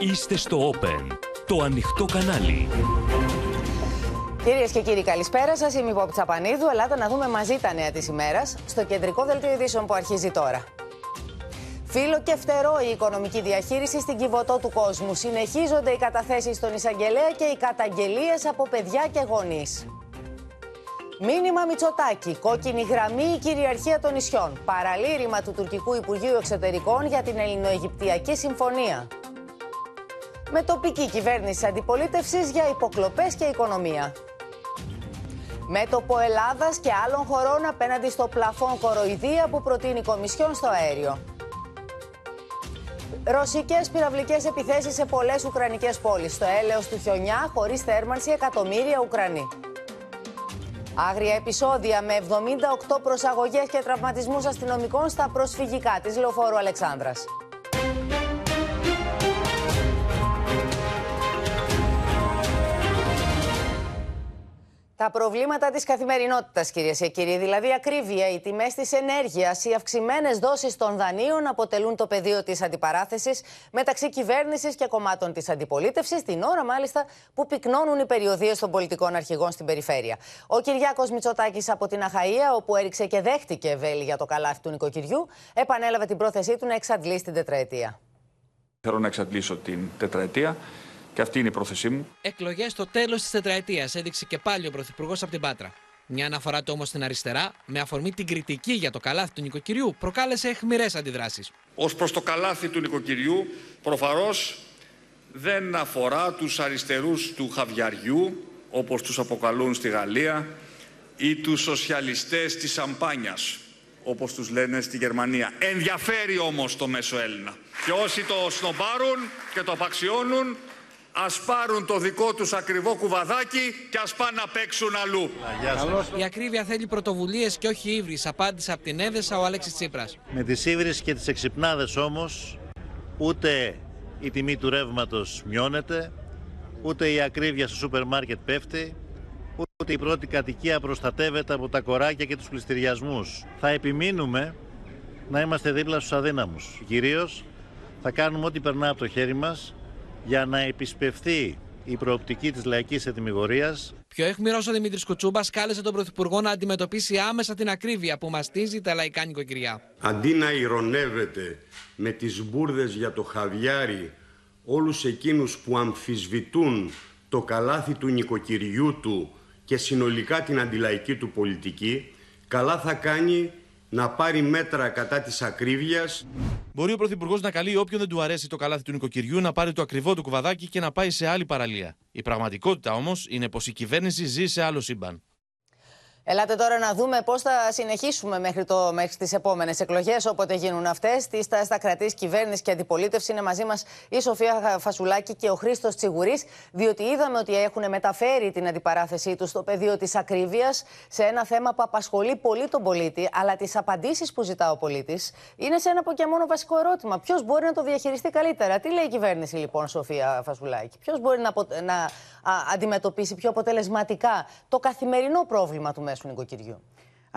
Είστε στο Open, το ανοιχτό κανάλι. Κυρίες και κύριοι, καλησπέρα σας. Είμαι η Πόπη Τσαπανίδου. Ελάτε να δούμε μαζί τα νέα της ημέρας στο κεντρικό δελτίο ειδήσεων που αρχίζει τώρα. Φίλο και φτερό η οικονομική διαχείριση στην κυβωτό του κόσμου. Συνεχίζονται οι καταθέσεις στον εισαγγελέα και οι καταγγελίες από παιδιά και γονείς. Μήνυμα Μητσοτάκη. Κόκκινη γραμμή η κυριαρχία των νησιών. Παραλήρημα του τουρκικού Υπουργείου Εξωτερικών για την Ελληνοαιγυπτιακή Συμφωνία. Με τοπική κυβέρνηση αντιπολίτευσης για υποκλοπές και οικονομία. Μέτωπο Ελλάδας και άλλων χωρών απέναντι στο πλαφόν κοροϊδία που προτείνει η Κομισιόν στο αέριο. Ρωσικές πυραυλικές επιθέσεις σε πολλές Ουκρανικές πόλεις. Στο έλεος του χιονιά, χωρίς θέρμανση, εκατομμύρια Ουκρανοί. Άγρια επεισόδια με 78 προσαγωγές και τραυματισμούς αστυνομικών στα προσφυγικά της Λεωφόρου Αλεξάνδρας. Τα προβλήματα της καθημερινότητας, κυρίες και κύριοι, δηλαδή ακρίβεια, οι τιμές της ενέργειας, οι αυξημένες δόσεις των δανείων αποτελούν το πεδίο της αντιπαράθεσης μεταξύ κυβέρνησης και κομμάτων της αντιπολίτευσης, την ώρα μάλιστα που πυκνώνουν οι περιοδίες των πολιτικών αρχηγών στην περιφέρεια. Ο Κυριάκος Μητσοτάκης από την Αχαία, όπου έριξε και δέχτηκε βέλη για το καλάθι του νοικοκυριού, επανέλαβε την πρόθεσή του να εξαντλήσει την τετραετία. Θέλω να εξαντλήσω την τετραετία. Και αυτή είναι η πρόθεσή μου. Εκλογές στο τέλος της τετραετίας έδειξε και πάλι ο Πρωθυπουργός από την Πάτρα. Μια αναφορά του όμως στην αριστερά, με αφορμή την κριτική για το καλάθι του νοικοκυριού, προκάλεσε αιχμηρέ αντιδράσεις. Ω προς το καλάθι του νοικοκυριού, προφανώς δεν αφορά τους αριστερούς του χαβιαριού, όπως τους αποκαλούν στη Γαλλία, ή τους σοσιαλιστές της σαμπάνιας, όπως τους λένε στη Γερμανία. Ενδιαφέρει όμως το μέσο Έλληνα. Και όσοι το σνομπάρουν και το απαξιώνουν, ας πάρουν το δικό τους ακριβό κουβαδάκι και ας πάνε να παίξουν αλλού. Η ακρίβεια θέλει πρωτοβουλίες και όχι ύβρις, απάντησε από την Έδεσα ο Αλέξης Τσίπρας. Με τις ύβρις και τις εξυπνάδες όμως, ούτε η τιμή του ρεύματος μειώνεται, ούτε η ακρίβεια στο σούπερ μάρκετ πέφτει, ούτε η πρώτη κατοικία προστατεύεται από τα κοράκια και τους πληστηριασμούς. Θα επιμείνουμε να είμαστε δίπλα στους αδύναμους. Κυρίως θα κάνουμε ό,τι περνά από το χέρι μας για να επισπευθεί η προοπτική της λαϊκής ετοιμιγορίας. Πιο εχμηρός ο Δημήτρης Κουτσούμπας κάλεσε τον Πρωθυπουργό να αντιμετωπίσει άμεσα την ακρίβεια που μαστίζει τα λαϊκά νοικοκυριά. Αντί να ηρωνεύεται με τις μπουρδες για το χαβιάρι όλους εκείνους που αμφισβητούν το καλάθι του νοικοκυριού του και συνολικά την αντιλαϊκή του πολιτική, καλά θα κάνει να πάρει μέτρα κατά της ακρίβειας. Μπορεί ο Πρωθυπουργός να καλεί όποιον δεν του αρέσει το καλάθι του νοικοκυριού να πάρει το ακριβό του κουβαδάκι και να πάει σε άλλη παραλία. Η πραγματικότητα όμως είναι πως η κυβέρνηση ζει σε άλλο σύμπαν. Ελάτε τώρα να δούμε πώς θα συνεχίσουμε μέχρι, το, μέχρι τις επόμενες εκλογές, όποτε γίνουν αυτές. Τι θα, θα κρατήσει κυβέρνηση και αντιπολίτευσης. Είναι μαζί μας η Σοφία Φασουλάκη και ο Χρήστος Τσιγουρής, διότι είδαμε ότι έχουν μεταφέρει την αντιπαράθεσή τους στο πεδίο της ακρίβειας σε ένα θέμα που απασχολεί πολύ τον πολίτη, αλλά τις απαντήσεις που ζητά ο πολίτης είναι σε ένα από και μόνο βασικό ερώτημα. Ποιος μπορεί να το διαχειριστεί καλύτερα; Τι λέει η κυβέρνηση, λοιπόν, Σοφία Φασουλάκη, Ποιος μπορεί να, να αντιμετωπίσει πιο αποτελεσματικά το καθημερινό πρόβλημα του μέσου; Νοικοκυριού.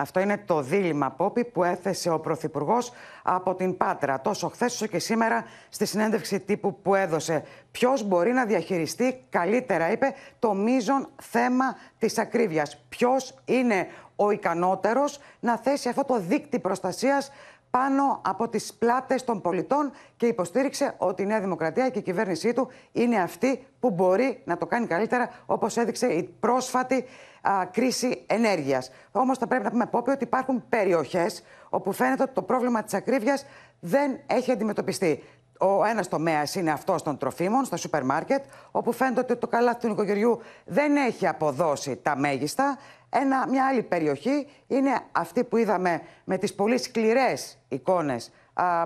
Αυτό είναι το δίλημα Πόπη που έθεσε ο Πρωθυπουργός από την Πάτρα, τόσο χθες όσο και σήμερα στη συνέντευξη τύπου που έδωσε. Ποιος μπορεί να διαχειριστεί καλύτερα, είπε, το μείζον θέμα της ακρίβειας. Ποιος είναι ο ικανότερος να θέσει αυτό το δίκτυ προστασίας πάνω από τις πλάτες των πολιτών και υποστήριξε ότι η Νέα Δημοκρατία και η κυβέρνησή του είναι αυτή που μπορεί να το κάνει καλύτερα όπως έδειξε η πρόσφατη α, κρίση ενέργειας. Όμως θα πρέπει να πούμε πόπι ότι υπάρχουν περιοχές όπου φαίνεται ότι το πρόβλημα της ακρίβειας δεν έχει αντιμετωπιστεί. Ο ένας τομέας είναι αυτός των τροφίμων, στα σούπερ μάρκετ, όπου φαίνεται ότι το καλάθι του νοικοκυριού δεν έχει αποδώσει τα μέγιστα. Ένα, μια άλλη περιοχή είναι αυτή που είδαμε με τις πολύ σκληρές εικόνες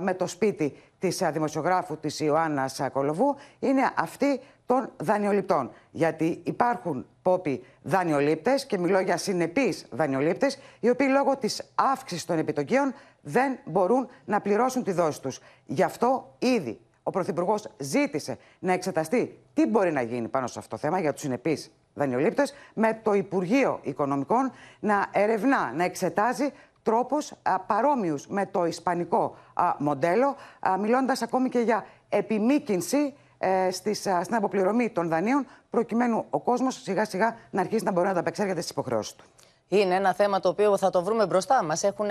με το σπίτι της α, δημοσιογράφου της Ιωάννας Κολοβού, είναι αυτή των δανειοληπτών. Γιατί υπάρχουν πόποι δανειολήπτες και μιλώ για συνεπείς δανειολήπτες, οι οποίοι λόγω της αύξησης των επιτοκίων δεν μπορούν να πληρώσουν τη δόση τους. Γι' αυτό ήδη ο Πρωθυπουργός ζήτησε να εξεταστεί τι μπορεί να γίνει πάνω σε αυτό το θέμα για τους συνεπείς δανειολήπτες με το Υπουργείο Οικονομικών να ερευνά, να εξετάζει τρόπους παρόμοιους με το ισπανικό μοντέλο, μιλώντας ακόμη και για επιμήκυνση ε, στις, στην αποπληρωμή των δανείων, προκειμένου ο κόσμος σιγά σιγά να αρχίσει να μπορεί να ανταπεξέρχεται στις υποχρεώσεις του. Είναι ένα θέμα το οποίο θα το βρούμε μπροστά μας. Έχουν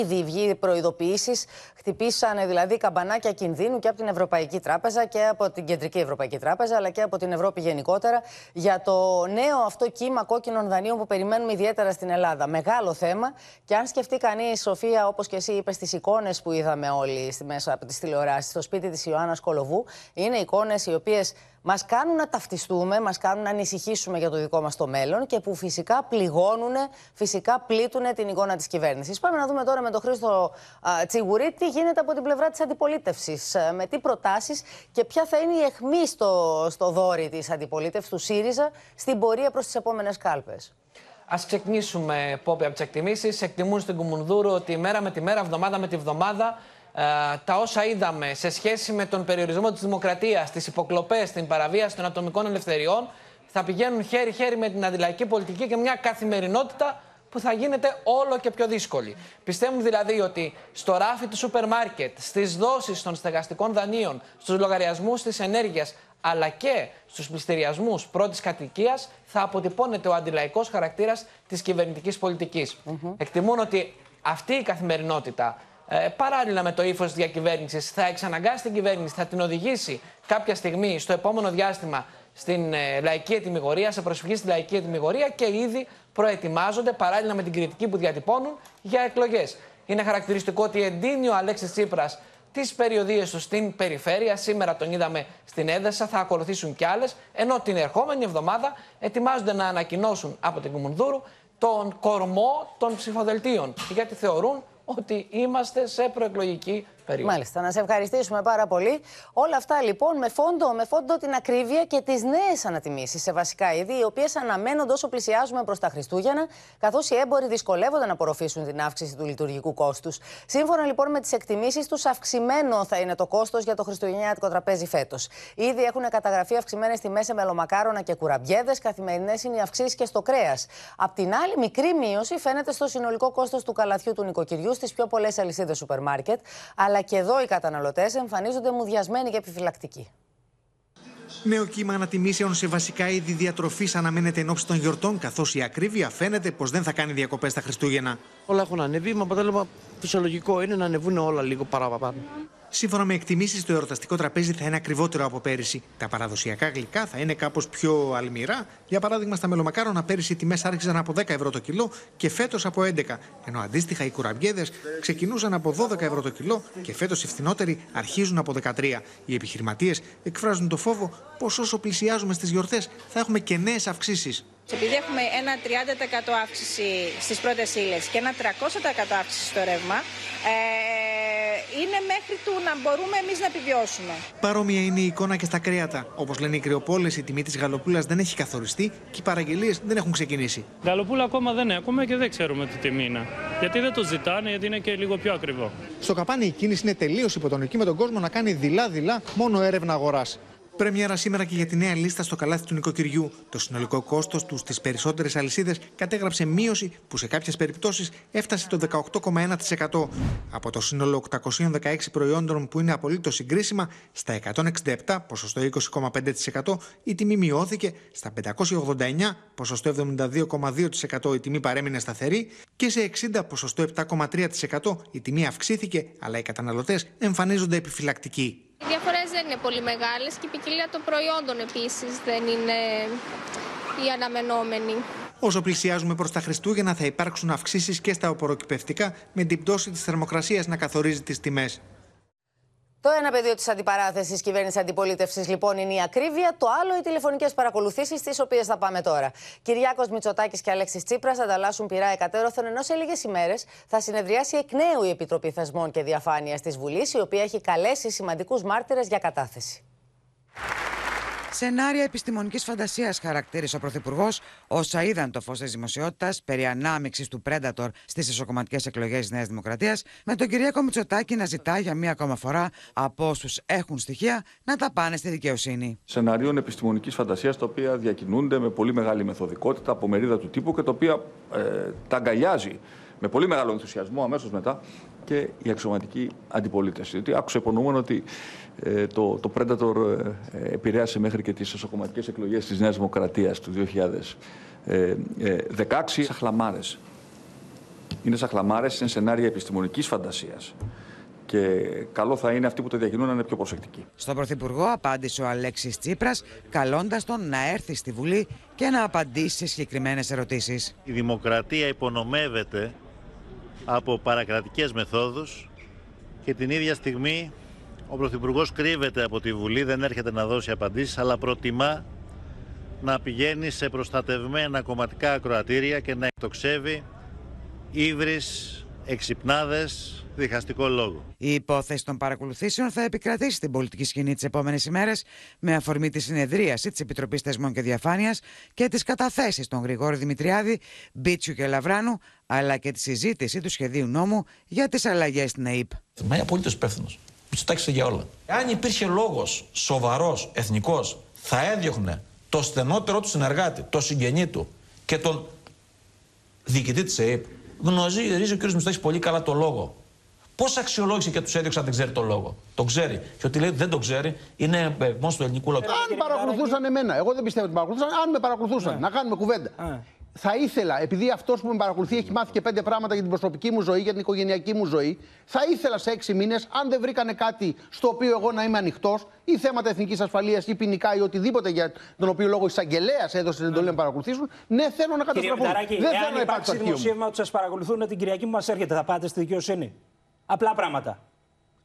ήδη βγει προειδοποιήσεις. Χτυπήσανε δηλαδή καμπανάκια κινδύνου και από την Ευρωπαϊκή Τράπεζα και από την Κεντρική Ευρωπαϊκή Τράπεζα, αλλά και από την Ευρώπη γενικότερα, για το νέο αυτό κύμα κόκκινων δανείων που περιμένουμε ιδιαίτερα στην Ελλάδα. Μεγάλο θέμα. Και αν σκεφτεί κανείς, Σοφία, όπως και εσύ είπες, στι εικόνες που είδαμε όλοι μέσα από τις τηλεοράσεις, στο σπίτι της Ιωάννας Κολοβού, είναι εικόνες οι οποίες μας κάνουν να ταυτιστούμε, μας κάνουν να ανησυχήσουμε για το δικό μας το μέλλον και που φυσικά πληγώνουν, φυσικά πλήττουν την εικόνα της κυβέρνησης. Πάμε να δούμε τώρα με τον Χρήστο Τσιγουρή τι γίνεται από την πλευρά της αντιπολίτευσης, ε, με τι προτάσεις και ποια θα είναι η αιχμή στο, στο δόρυ της αντιπολίτευσης του ΣΥΡΙΖΑ στην πορεία προς τις επόμενες κάλπες; Α ξεκινήσουμε, Πόπη, από τις εκτιμήσεις. Εκτιμούν στην Κουμουνδούρου ότι μέρα με τη μέρα, εβδομάδα με τη βδομάδα, ε, τα όσα είδαμε σε σχέση με τον περιορισμό της δημοκρατίας, τις υποκλοπές, την παραβίαση των ατομικών ελευθεριών θα πηγαίνουν χέρι-χέρι με την αντιλαϊκή πολιτική και μια καθημερινότητα που θα γίνεται όλο και πιο δύσκολη. Πιστεύουν δηλαδή ότι στο ράφι του σούπερ μάρκετ, στις δόσεις των στεγαστικών δανείων, στους λογαριασμούς της ενέργειας, αλλά και στους πληστηριασμούς πρώτης κατοικίας θα αποτυπώνεται ο αντιλαϊκός χαρακτήρας της κυβερνητικής πολιτικής. Εκτιμούν ότι αυτή η καθημερινότητα ε, παράλληλα με το ύφος της διακυβέρνησης, θα εξαναγκάσει την κυβέρνηση, θα την οδηγήσει κάποια στιγμή στο επόμενο διάστημα στην ε, λαϊκή ετοιμιγορία, σε προσφυγή στη λαϊκή ετοιμιγορία και ήδη προετοιμάζονται παράλληλα με την κριτική που διατυπώνουν για εκλογές. Είναι χαρακτηριστικό ότι εντείνει ο Αλέξης Τσίπρας τις περιοδίες του στην περιφέρεια. Σήμερα τον είδαμε στην Έδεσα, θα ακολουθήσουν κι άλλες. Ενώ την ερχόμενη εβδομάδα ετοιμάζονται να ανακοινώσουν από την Κουμουνδούρου τον κορμό των ψηφοδελτίων. Γιατί θεωρούν ότι είμαστε σε προεκλογική περίοδο. Μάλιστα, να σε ευχαριστήσουμε πάρα πολύ. Όλα αυτά λοιπόν με φόντο, με φόντο την ακρίβεια και τις νέες ανατιμήσεις σε βασικά είδη, οι οποίες αναμένονται όσο πλησιάζουμε προς τα Χριστούγεννα, καθώς οι έμποροι δυσκολεύονται να απορροφήσουν την αύξηση του λειτουργικού κόστους. Σύμφωνα λοιπόν με τις εκτιμήσεις τους, αυξημένο θα είναι το κόστος για το χριστουγεννιάτικο τραπέζι φέτος. Ήδη έχουν καταγραφεί αυξημένες τιμές σε μελομακάρονα και κουραμπιέδες, καθημερινές είναι οι αυξήσεις και στο κρέας. Απ' την άλλη, μικρή μείωση φαίνεται στο συνολικό κόστος του καλαθιού του νοικοκυριού στις πιο πολλές αλυσίδες σούπερ μάρκετ, αλλά και εδώ οι καταναλωτές εμφανίζονται μουδιασμένοι και επιφυλακτικοί. Νέο κύμα ανατιμήσεων σε βασικά είδη διατροφής αναμένεται εν ώψη των γιορτών, καθώς η ακρίβεια φαίνεται πως δεν θα κάνει διακοπές τα Χριστούγεννα. Όλα έχουν ανέβει, με αποτέλεσμα φυσιολογικό είναι να ανεβούν όλα λίγο παραπάνω. Σύμφωνα με εκτιμήσεις, το εορταστικό τραπέζι θα είναι ακριβότερο από πέρυσι. Τα παραδοσιακά γλυκά θα είναι κάπως πιο αλμυρά. Για παράδειγμα, στα μελομακάρονα πέρυσι οι τιμές άρχιζαν από 10 ευρώ το κιλό και φέτος από 11. Ενώ αντίστοιχα οι κουραμπιέδες ξεκινούσαν από 12 ευρώ το κιλό και φέτος οι φθηνότεροι αρχίζουν από 13. Οι επιχειρηματίες εκφράζουν το φόβο πως όσο πλησιάζουμε στις γιορτές θα έχουμε και νέες αυξήσεις. Επειδή έχουμε ένα 30% αύξηση στις πρώτες ύλες και ένα 300% αύξηση στο ρεύμα, ε, είναι μέχρι του να μπορούμε εμείς να επιβιώσουμε. Παρόμοια είναι η εικόνα και στα κρέατα. Όπως λένε οι κρεοπόλες, η τιμή της γαλοπούλας δεν έχει καθοριστεί και οι παραγγελίες δεν έχουν ξεκινήσει. Γαλοπούλα ακόμα δεν έχουμε και δεν ξέρουμε τι τιμή είναι. Γιατί δεν το ζητάνε, γιατί είναι και λίγο πιο ακριβό. Στο καπάνι η κίνηση είναι τελείως υποτονική με τον κόσμο να κάνει δειλά-δειλά μόνο έρευνα αγοράς. Πρεμιέρα σήμερα και για τη νέα λίστα στο καλάθι του νοικοκυριού. Το συνολικό κόστος του στις περισσότερες αλυσίδες κατέγραψε μείωση που σε κάποιες περιπτώσεις έφτασε το 18,1%. Από το σύνολο 816 προϊόντων που είναι απολύτως συγκρίσιμα, στα 167, ποσοστό 20,5%, η τιμή μειώθηκε, στα 589, ποσοστό 72,2% η τιμή παρέμεινε σταθερή και σε 60, ποσοστό 7,3% η τιμή αυξήθηκε, αλλά οι καταναλωτές εμφανίζονται επιφυλακτικοί. Οι διαφορές δεν είναι πολύ μεγάλες και η ποικιλία των προϊόντων επίσης δεν είναι η αναμενόμενη. Όσο πλησιάζουμε προς τα Χριστούγεννα, θα υπάρξουν αυξήσεις και στα οποροκυπευτικά, με την πτώση της θερμοκρασίας να καθορίζει τις τιμές. Το ένα πεδίο της αντιπαράθεσης κυβέρνησης αντιπολίτευσης λοιπόν είναι η ακρίβεια, το άλλο οι τηλεφωνικές παρακολουθήσεις, τις οποίες θα πάμε τώρα. Κυριάκος Μητσοτάκης και Αλέξης Τσίπρας ανταλλάσσουν πειρά εκατέρωθεν, ενώ σε λίγες ημέρες θα συνεδριάσει εκ νέου η Επιτροπή Θεσμών και Διαφάνειας της Βουλής, η οποία έχει καλέσει σημαντικούς μάρτυρες για κατάθεση. Σενάρια επιστημονικής φαντασίας χαρακτήρισε ο Πρωθυπουργός όσα είδαν το φως της δημοσιότητας περί ανάμειξης του Πρέντατορ στις ισοκομματικές εκλογές της Νέας Δημοκρατίας, με τον Κυριακό Μητσοτάκη να ζητά για μία ακόμα φορά από όσους έχουν στοιχεία να τα πάνε στη δικαιοσύνη. Σενάριων επιστημονικής φαντασίας τα οποία διακινούνται με πολύ μεγάλη μεθοδικότητα από μερίδα του τύπου και τα οποία ε, τα αγκαλιάζει με πολύ μεγάλο ενθουσιασμό αμέσως μετά και η αξιωματική αντιπολίτευση. Διότι άκουσα υπονοούμενο ότι ε, το, το Predator ε, επηρέασε μέχρι και τις εσωκομματικές εκλογές της Νέας Δημοκρατίας του 2016. Σαχλαμάρες. Είναι σαχλαμάρες, είναι σενάρια επιστημονικής φαντασίας. Και καλό θα είναι αυτοί που το διακινούν να είναι πιο προσεκτικοί. Στον Πρωθυπουργό απάντησε ο Αλέξης Τσίπρας, καλώντας τον να έρθει στη Βουλή και να απαντήσει σε συγκεκριμένες ερωτήσεις. Η δημοκρατία υπονομεύεται από παρακρατικές μεθόδους και την ίδια στιγμή ο Πρωθυπουργός κρύβεται από τη Βουλή, δεν έρχεται να δώσει απαντήσεις, αλλά προτιμά να πηγαίνει σε προστατευμένα κομματικά ακροατήρια και να εκτοξεύει ύβρις, εξυπνάδες, διχαστικό λόγο. Η υπόθεση των παρακολουθήσεων θα επικρατήσει στην πολιτική σκηνή τις επόμενες ημέρες με αφορμή τη συνεδρίαση της Επιτροπής Θεσμών και Διαφάνειας και τις καταθέσεις των Γρηγόρη Δημητριάδη, Μπίτσιου και Λαβράνου, αλλά και τη συζήτηση του σχεδίου νόμου για τις αλλαγές στην ΑΕΠ. Μα είναι απολύτως υπεύθυνος. Μητσοτάκη για όλα. Αν υπήρχε λόγος σοβαρός, εθνικός, θα έδιωχνε το στενότερο του συνεργάτη, το συγγενή του και τον διοικητή της ΑΕΠ. Γνωρίζει ο κ. Μητσοτάκη πολύ καλά το λόγο. Πώς αξιολόγησε και τους έδιωξε αν δεν ξέρει το λόγο; Το ξέρει. Και ότι λέει ότι δεν το ξέρει είναι ε, μόνος του ελληνικού λαού. Αν παρακολουθούσαν εμένα, εγώ δεν πιστεύω ότι παρακολουθούσαν, αν με παρακολουθούσαν, ναι. να κάνουμε κουβέντα. Ναι. Θα ήθελα, επειδή αυτός που με παρακολουθεί έχει μάθει και πέντε πράγματα για την προσωπική μου ζωή, για την οικογενειακή μου ζωή, θα ήθελα σε έξι μήνες, αν δεν βρήκανε κάτι στο οποίο εγώ να είμαι ανοιχτός, ή θέματα εθνικής ασφαλείας ή ποινικά ή οτιδήποτε για τον οποίο λόγο εισαγγελέας έδωσε την εντολή να παρακολουθούν, ναι, θέλω να καταστραφούν. Δεν θέλω να υπάρξει δημοσίευμα ότι σας παρακολουθούν την Κυριακή που μας έρχεται, θα πάτε στη δικαιοσύνη. Απλά πράγματα.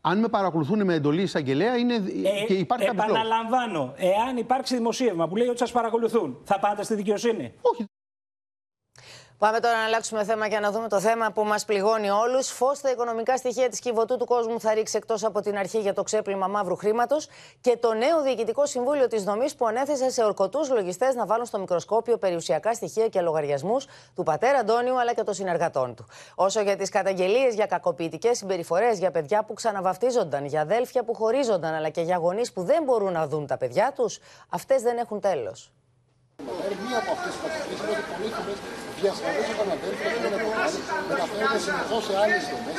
Αν με παρακολουθούν με εντολή εισαγγελέα, είναι ε, και υπάρχει κάποιος Επαναλαμβάνω, εάν υπάρξει δημοσίευμα που λέει ότι σας παρακολουθούν, θα πάτε στη δικαιοσύνη. Όχι. Πάμε τώρα να αλλάξουμε θέμα και να δούμε το θέμα που μας πληγώνει όλους. Φως στα οικονομικά στοιχεία της κυβωτού του κόσμου θα ρίξει εκτός από την αρχή για το ξέπλυμα μαύρου χρήματος και το νέο Διοικητικό Συμβούλιο της Δομής που ανέθεσε σε ορκωτούς λογιστές να βάλουν στο μικροσκόπιο περιουσιακά στοιχεία και λογαριασμούς του πατέρα Αντώνιου αλλά και των συνεργατών του. Όσο για τις καταγγελίες για κακοποιητικές συμπεριφορές για παιδιά που ξαναβαφτίζονταν, για αδέλφια που χωρίζονταν αλλά και για γονείς που δεν μπορούν να δουν τα παιδιά τους, αυτές δεν έχουν τέλος. Μία από αυτέ τι κατηγορίε είναι ότι πολλοί φορέ διασφαλίζει τον αδέλφο και τον μεταφέρεται συνεχώ σε άλλε δομέ.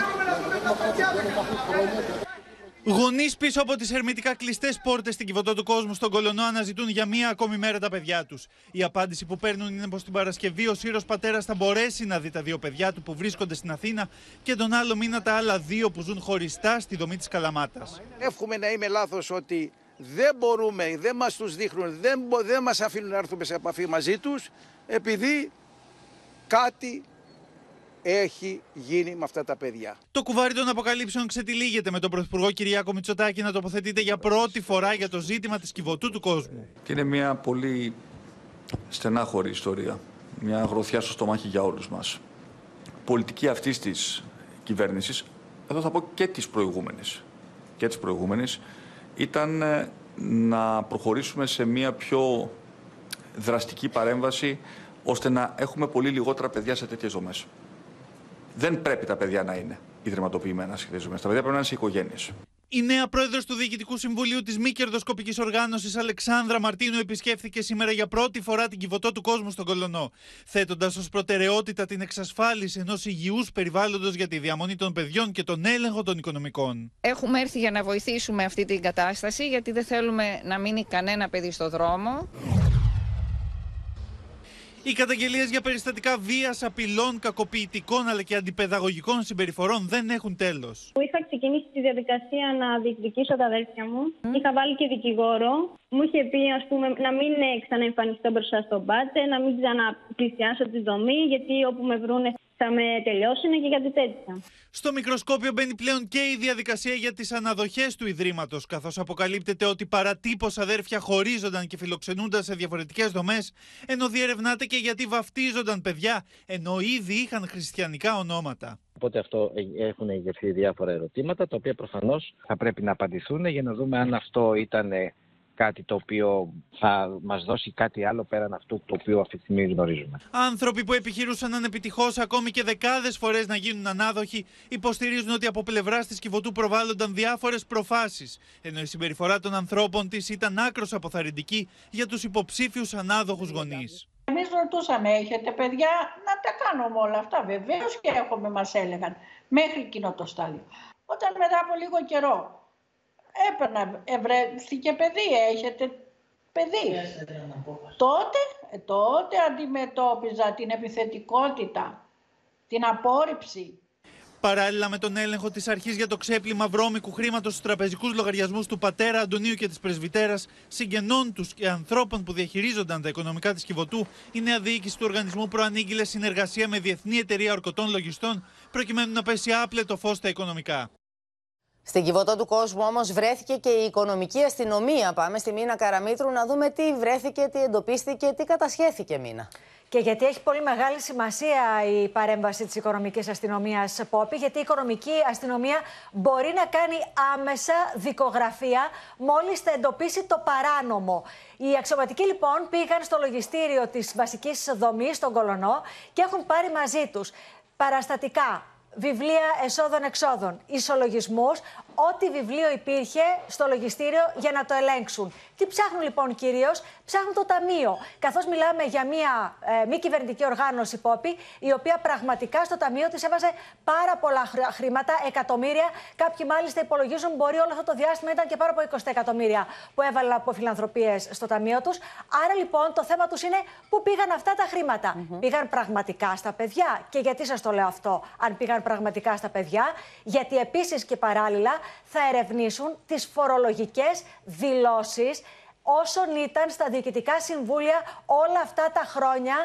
Γονείς πίσω από τις ερμητικά κλειστές πόρτες στην κυβωτό του κόσμου στον Κολονό αναζητούν για μία ακόμη μέρα τα παιδιά τους. Η απάντηση που παίρνουν είναι πως την Παρασκευή ο Σύρος πατέρας θα μπορέσει να δει τα δύο παιδιά του που βρίσκονται στην Αθήνα και τον άλλο μήνα τα άλλα δύο που ζουν χωριστά στη δομή της Καλαμάτας. Εύχομαι να είμαι λάθος ότι δεν μπορούμε, δεν μας τους δείχνουν, δεν, δεν μας αφήνουν να έρθουμε σε επαφή μαζί τους επειδή κάτι έχει γίνει με αυτά τα παιδιά. Το κουβάρι των αποκαλύψεων ξετυλίγεται με τον Πρωθυπουργό Κυριάκο Μητσοτάκη να τοποθετείται για πρώτη φορά για το ζήτημα της κυβωτού του κόσμου. Και είναι μια πολύ στενάχωρη ιστορία. Μια γροθιά στο στομάχι για όλους μας. Πολιτική αυτής της κυβέρνησης, εδώ θα πω και της προηγούμενης, και της προηγούμενης, ήταν ε, να προχωρήσουμε σε μια πιο δραστική παρέμβαση ώστε να έχουμε πολύ λιγότερα παιδιά σε τέτοιες δομές. Δεν πρέπει τα παιδιά να είναι ιδρυματοποιημένα σε τέτοιες δομές. Τα παιδιά πρέπει να είναι σε οικογένειες. Η νέα πρόεδρος του Διοικητικού Συμβουλίου της μη κερδοσκοπικής οργάνωσης Αλεξάνδρα Μαρτίνου επισκέφθηκε σήμερα για πρώτη φορά την κυβωτό του κόσμου στον Κολονό, θέτοντας ως προτεραιότητα την εξασφάλιση ενός υγιούς περιβάλλοντος για τη διαμονή των παιδιών και τον έλεγχο των οικονομικών. Έχουμε έρθει για να βοηθήσουμε αυτή την κατάσταση, γιατί δεν θέλουμε να μείνει κανένα παιδί στο δρόμο. Οι καταγγελίες για περιστατικά βίας, απειλών, κακοποιητικών αλλά και αντιπαιδαγωγικών συμπεριφορών δεν έχουν τέλος. Είχα ξεκινήσει τη διαδικασία να διεκδικήσω τα αδέρφια μου. Είχα βάλει και δικηγόρο. Μου είχε πει, ας πούμε, να μην ξαναεμφανιστώ μπροστά στον πάτε, να μην ξαναπλησιάσω τη δομή, γιατί όπου με βρούνε θα με τελειώσουν και κάτι τέτοια. Στο μικροσκόπιο μπαίνει πλέον και η διαδικασία για τις αναδοχές του Ιδρύματος, καθώς αποκαλύπτεται ότι παρατύπως αδέρφια χωρίζονταν και φιλοξενούνταν σε διαφορετικές δομές, ενώ διερευνάται και γιατί βαφτίζονταν παιδιά, ενώ ήδη είχαν χριστιανικά ονόματα. Οπότε αυτό ε, έχουν εγερθεί διάφορα ερωτήματα, τα οποία προφανώς θα πρέπει να απαντηθούν για να δούμε αν αυτό ήταν κάτι το οποίο θα μας δώσει κάτι άλλο πέραν αυτού το οποίο αυτή τη στιγμή γνωρίζουμε. Άνθρωποι που επιχειρούσαν ανεπιτυχώ ακόμη και δεκάδες φορές να γίνουν ανάδοχοι υποστηρίζουν ότι από πλευράς της Κιβωτού προβάλλονταν διάφορες προφάσεις, ενώ η συμπεριφορά των ανθρώπων της ήταν άκρος αποθαρρυντική για τους υποψήφιους ανάδοχους γονείς. Εμείς ρωτούσαμε, έχετε παιδιά, να τα κάνουμε όλα αυτά. Βεβαίως και έχουμε, μας έλεγαν. μέχρι εκείνο το στάδιο. Όταν μετά από λίγο καιρό έπαιρνα, ευρέθηκε παιδί, έχετε παιδί. Τότε, ε, τότε αντιμετώπιζα την επιθετικότητα, την απόρριψη, Παράλληλα με τον έλεγχο της αρχής για το ξέπλυμα βρώμικου χρήματος στους τραπεζικούς λογαριασμούς του πατέρα Αντωνίου και της πρεσβυτέρας, συγγενών τους και ανθρώπων που διαχειρίζονταν τα οικονομικά της Κιβωτού, η νέα διοίκηση του οργανισμού προανήγγειλε συνεργασία με Διεθνή Εταιρεία Ορκωτών Λογιστών, προκειμένου να πέσει άπλετο φως στα οικονομικά. Στην κυβωτό του κόσμου όμως βρέθηκε και η οικονομική αστυνομία. Πάμε στη Μίνα Καραμίτρου να δούμε τι βρέθηκε, τι εντοπίστηκε, τι κατασχέθηκε Μίνα. Και γιατί έχει πολύ μεγάλη σημασία η παρέμβαση της οικονομικής αστυνομίας, Πόπη, γιατί η οικονομική αστυνομία μπορεί να κάνει άμεσα δικογραφία μόλις θα εντοπίσει το παράνομο. Οι αξιωματικοί λοιπόν πήγαν στο λογιστήριο της βασικής δομής, στον Κολονό, και έχουν πάρει μαζί τους παραστατικά, βιβλία εσόδων-εξόδων, ισολογισμούς, ό,τι βιβλίο υπήρχε στο λογιστήριο για να το ελέγξουν. Τι ψάχνουν λοιπόν κυρίως, ψάχνουν το Ταμείο. Καθώς μιλάμε για μια ε, μη κυβερνητική οργάνωση, Πόπη, η οποία πραγματικά στο Ταμείο της έβαζε πάρα πολλά χρήματα, εκατομμύρια. Κάποιοι μάλιστα υπολογίζουν μπορεί όλο αυτό το διάστημα ήταν και πάρα από 20 εκατομμύρια που έβαλαν από φιλανθρωπίες στο Ταμείο τους. Άρα λοιπόν το θέμα τους είναι πού πήγαν αυτά τα χρήματα. Πήγαν πραγματικά στα παιδιά. Και γιατί σας το λέω αυτό, αν πήγαν πραγματικά στα παιδιά, γιατί επίσης και παράλληλα θα ερευνήσουν τις φορολογικές δηλώσεις όσων ήταν στα διοικητικά συμβούλια όλα αυτά τα χρόνια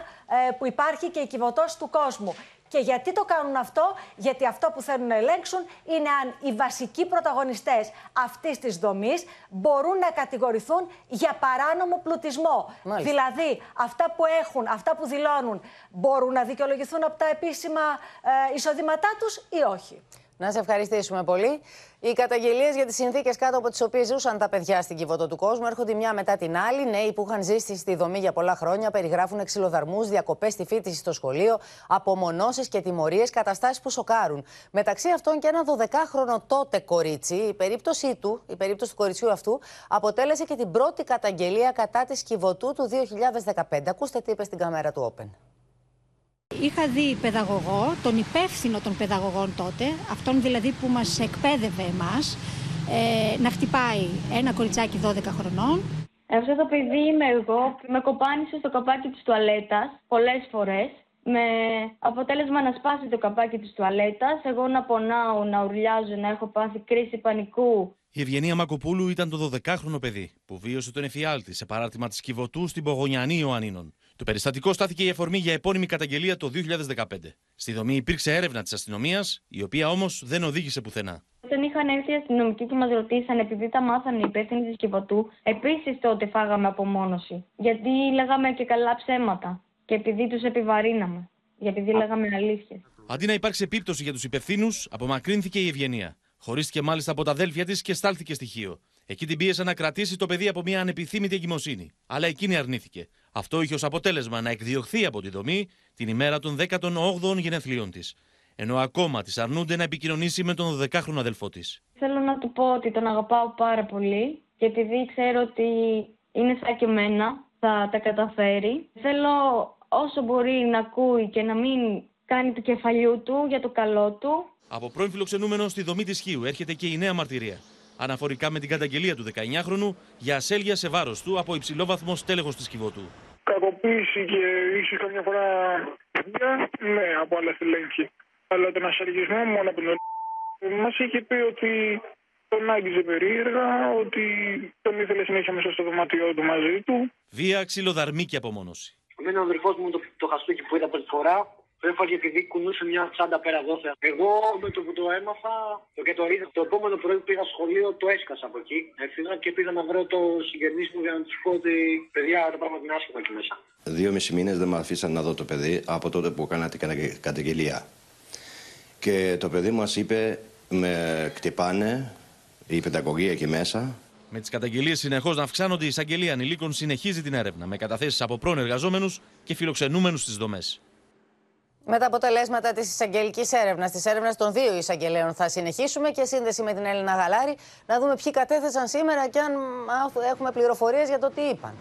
ε, που υπάρχει και η κυβωτός του κόσμου. Και γιατί το κάνουν αυτό, γιατί αυτό που θέλουν να ελέγξουν είναι αν οι βασικοί πρωταγωνιστές αυτής της δομής μπορούν να κατηγορηθούν για παράνομο πλουτισμό. Δηλαδή, αυτά που έχουν, αυτά που δηλώνουν, μπορούν να δικαιολογηθούν από τα επίσημα ε, εισοδήματά τους ή όχι. Να σε ευχαριστήσουμε πολύ. Οι καταγγελίες για τις συνθήκες κάτω από τις οποίες ζούσαν τα παιδιά στην κυβωτό του κόσμου έρχονται μια μετά την άλλη. Νέοι που είχαν ζήσει στη δομή για πολλά χρόνια περιγράφουν ξυλοδαρμούς, διακοπές στη φίτηση στο σχολείο, απομονώσεις και τιμωρίες, καταστάσεις που σοκάρουν. Μεταξύ αυτών και ένα 12χρονο τότε κορίτσι. Η περίπτωσή του, η περίπτωση του κοριτσιού αυτού, αποτέλεσε και την πρώτη καταγγελία κατά της κυβωτού του 2015. Ακούστε τι είπε στην κάμερα του Open. Είχα δει παιδαγωγό, τον υπεύθυνο των παιδαγωγών τότε, αυτόν δηλαδή που μας εκπαίδευε εμάς, ε, να χτυπάει ένα κοριτσάκι 12 χρονών. Αυτό το παιδί είμαι εγώ, με κοπάνισε στο καπάκι της τουαλέτας πολλές φορές, με αποτέλεσμα να σπάσει το καπάκι της τουαλέτας, εγώ να πονάω, να ουρλιάζω, να έχω πάθει κρίση πανικού. Η Ευγενία Μακοπούλου ήταν το 12χρονο παιδί που βίωσε τον εφιάλτη σε παράρτημα της Κιβωτού στην Πογονιανή Ιωαννίνων. Το περιστατικό στάθηκε η αφορμή για επώνυμη καταγγελία το 2015. Στη δομή υπήρξε έρευνα της αστυνομίας, η οποία όμως δεν οδήγησε πουθενά. Όταν είχαν έρθει οι αστυνομικοί και μας ρωτήσαν, επειδή τα μάθανε οι υπεύθυνοι τη Κιβωτού, επίσης τότε φάγαμε απομόνωση. Γιατί λέγαμε και καλά ψέματα. Και επειδή τους επιβαρύναμε. Γιατί λέγαμε αλήθειες. Αντί να υπάρξει επίπτωση για τους υπευθύνους, απομακρύνθηκε η Ευγενία. Χωρίστηκε μάλιστα από τα αδέλφια της και στάλθηκε στοιχείο. Εκεί την πίεσαν να κρατήσει το παιδί από μια ανεπιθύμητη εγκυμοσύνη. Αλλά εκείνη αρνήθηκε. Αυτό είχε ως αποτέλεσμα να εκδιωχθεί από τη δομή την ημέρα των 18ων γενεθλίων της. Ενώ ακόμα της αρνούνται να επικοινωνήσει με τον 12χρονο αδελφό της. Θέλω να του πω ότι τον αγαπάω πάρα πολύ και επειδή ξέρω ότι είναι σαν και εμένα, θα τα καταφέρει. Θέλω όσο μπορεί να ακούει και να μην κάνει το κεφαλιού του για το καλό του. Από πρώην φιλοξενούμενο στη δομή της Χίου έρχεται και η νέα μαρτυρία αναφορικά με την καταγγελία του 19χρονου για ασέλγεια σε βάρος του από υψηλόβαθμο στέλεχος της Κιβωτού. Κακοποίηση και ίσως καμιά φορά ναι, από άλλα στελέχη. Αλλά τον ασελγισμό μόνο από τον μας είχε πει ότι τον άγγιζε περίεργα, ότι τον ήθελε συνέχεια μέσα στο δωμάτιό του μαζί του. Βία, ξυλοδαρμή και απομόνωση. Εμένα ο αδερφός μου το, το χαστούκι που είδα πρώτη φορά το έφαγε επειδή κουνούσε μια τσάντα πέρα εδώ. Εγώ με το που το έμαθα και το είδα, το επόμενο πρωί πήγα σχολείο, το έσκασα από εκεί. Έφυγα και πήγα να βρω το συγγενή μου για να τους πω ότι παιδιά το πράγμα είναι άσχημα εκεί μέσα. Δύο μισή μήνες δεν με αφήσαν να δω το παιδί από τότε που έκανα την καταγγελία. Και το παιδί μας είπε με κτυπάνε, η παιδαγωγία εκεί μέσα, με τις καταγγελίες συνεχώς να αυξάνονται, η εισαγγελία ανηλίκων συνεχίζει την έρευνα με καταθέσεις από πρώην εργαζόμενους και φιλοξενούμενους στις δομές. Με τα αποτελέσματα της εισαγγελικής έρευνας, της έρευνας των δύο εισαγγελέων, θα συνεχίσουμε και σύνδεση με την Έλληνα Γαλάρη να δούμε ποιοι κατέθεσαν σήμερα και αν έχουμε πληροφορίες για το τι είπαν.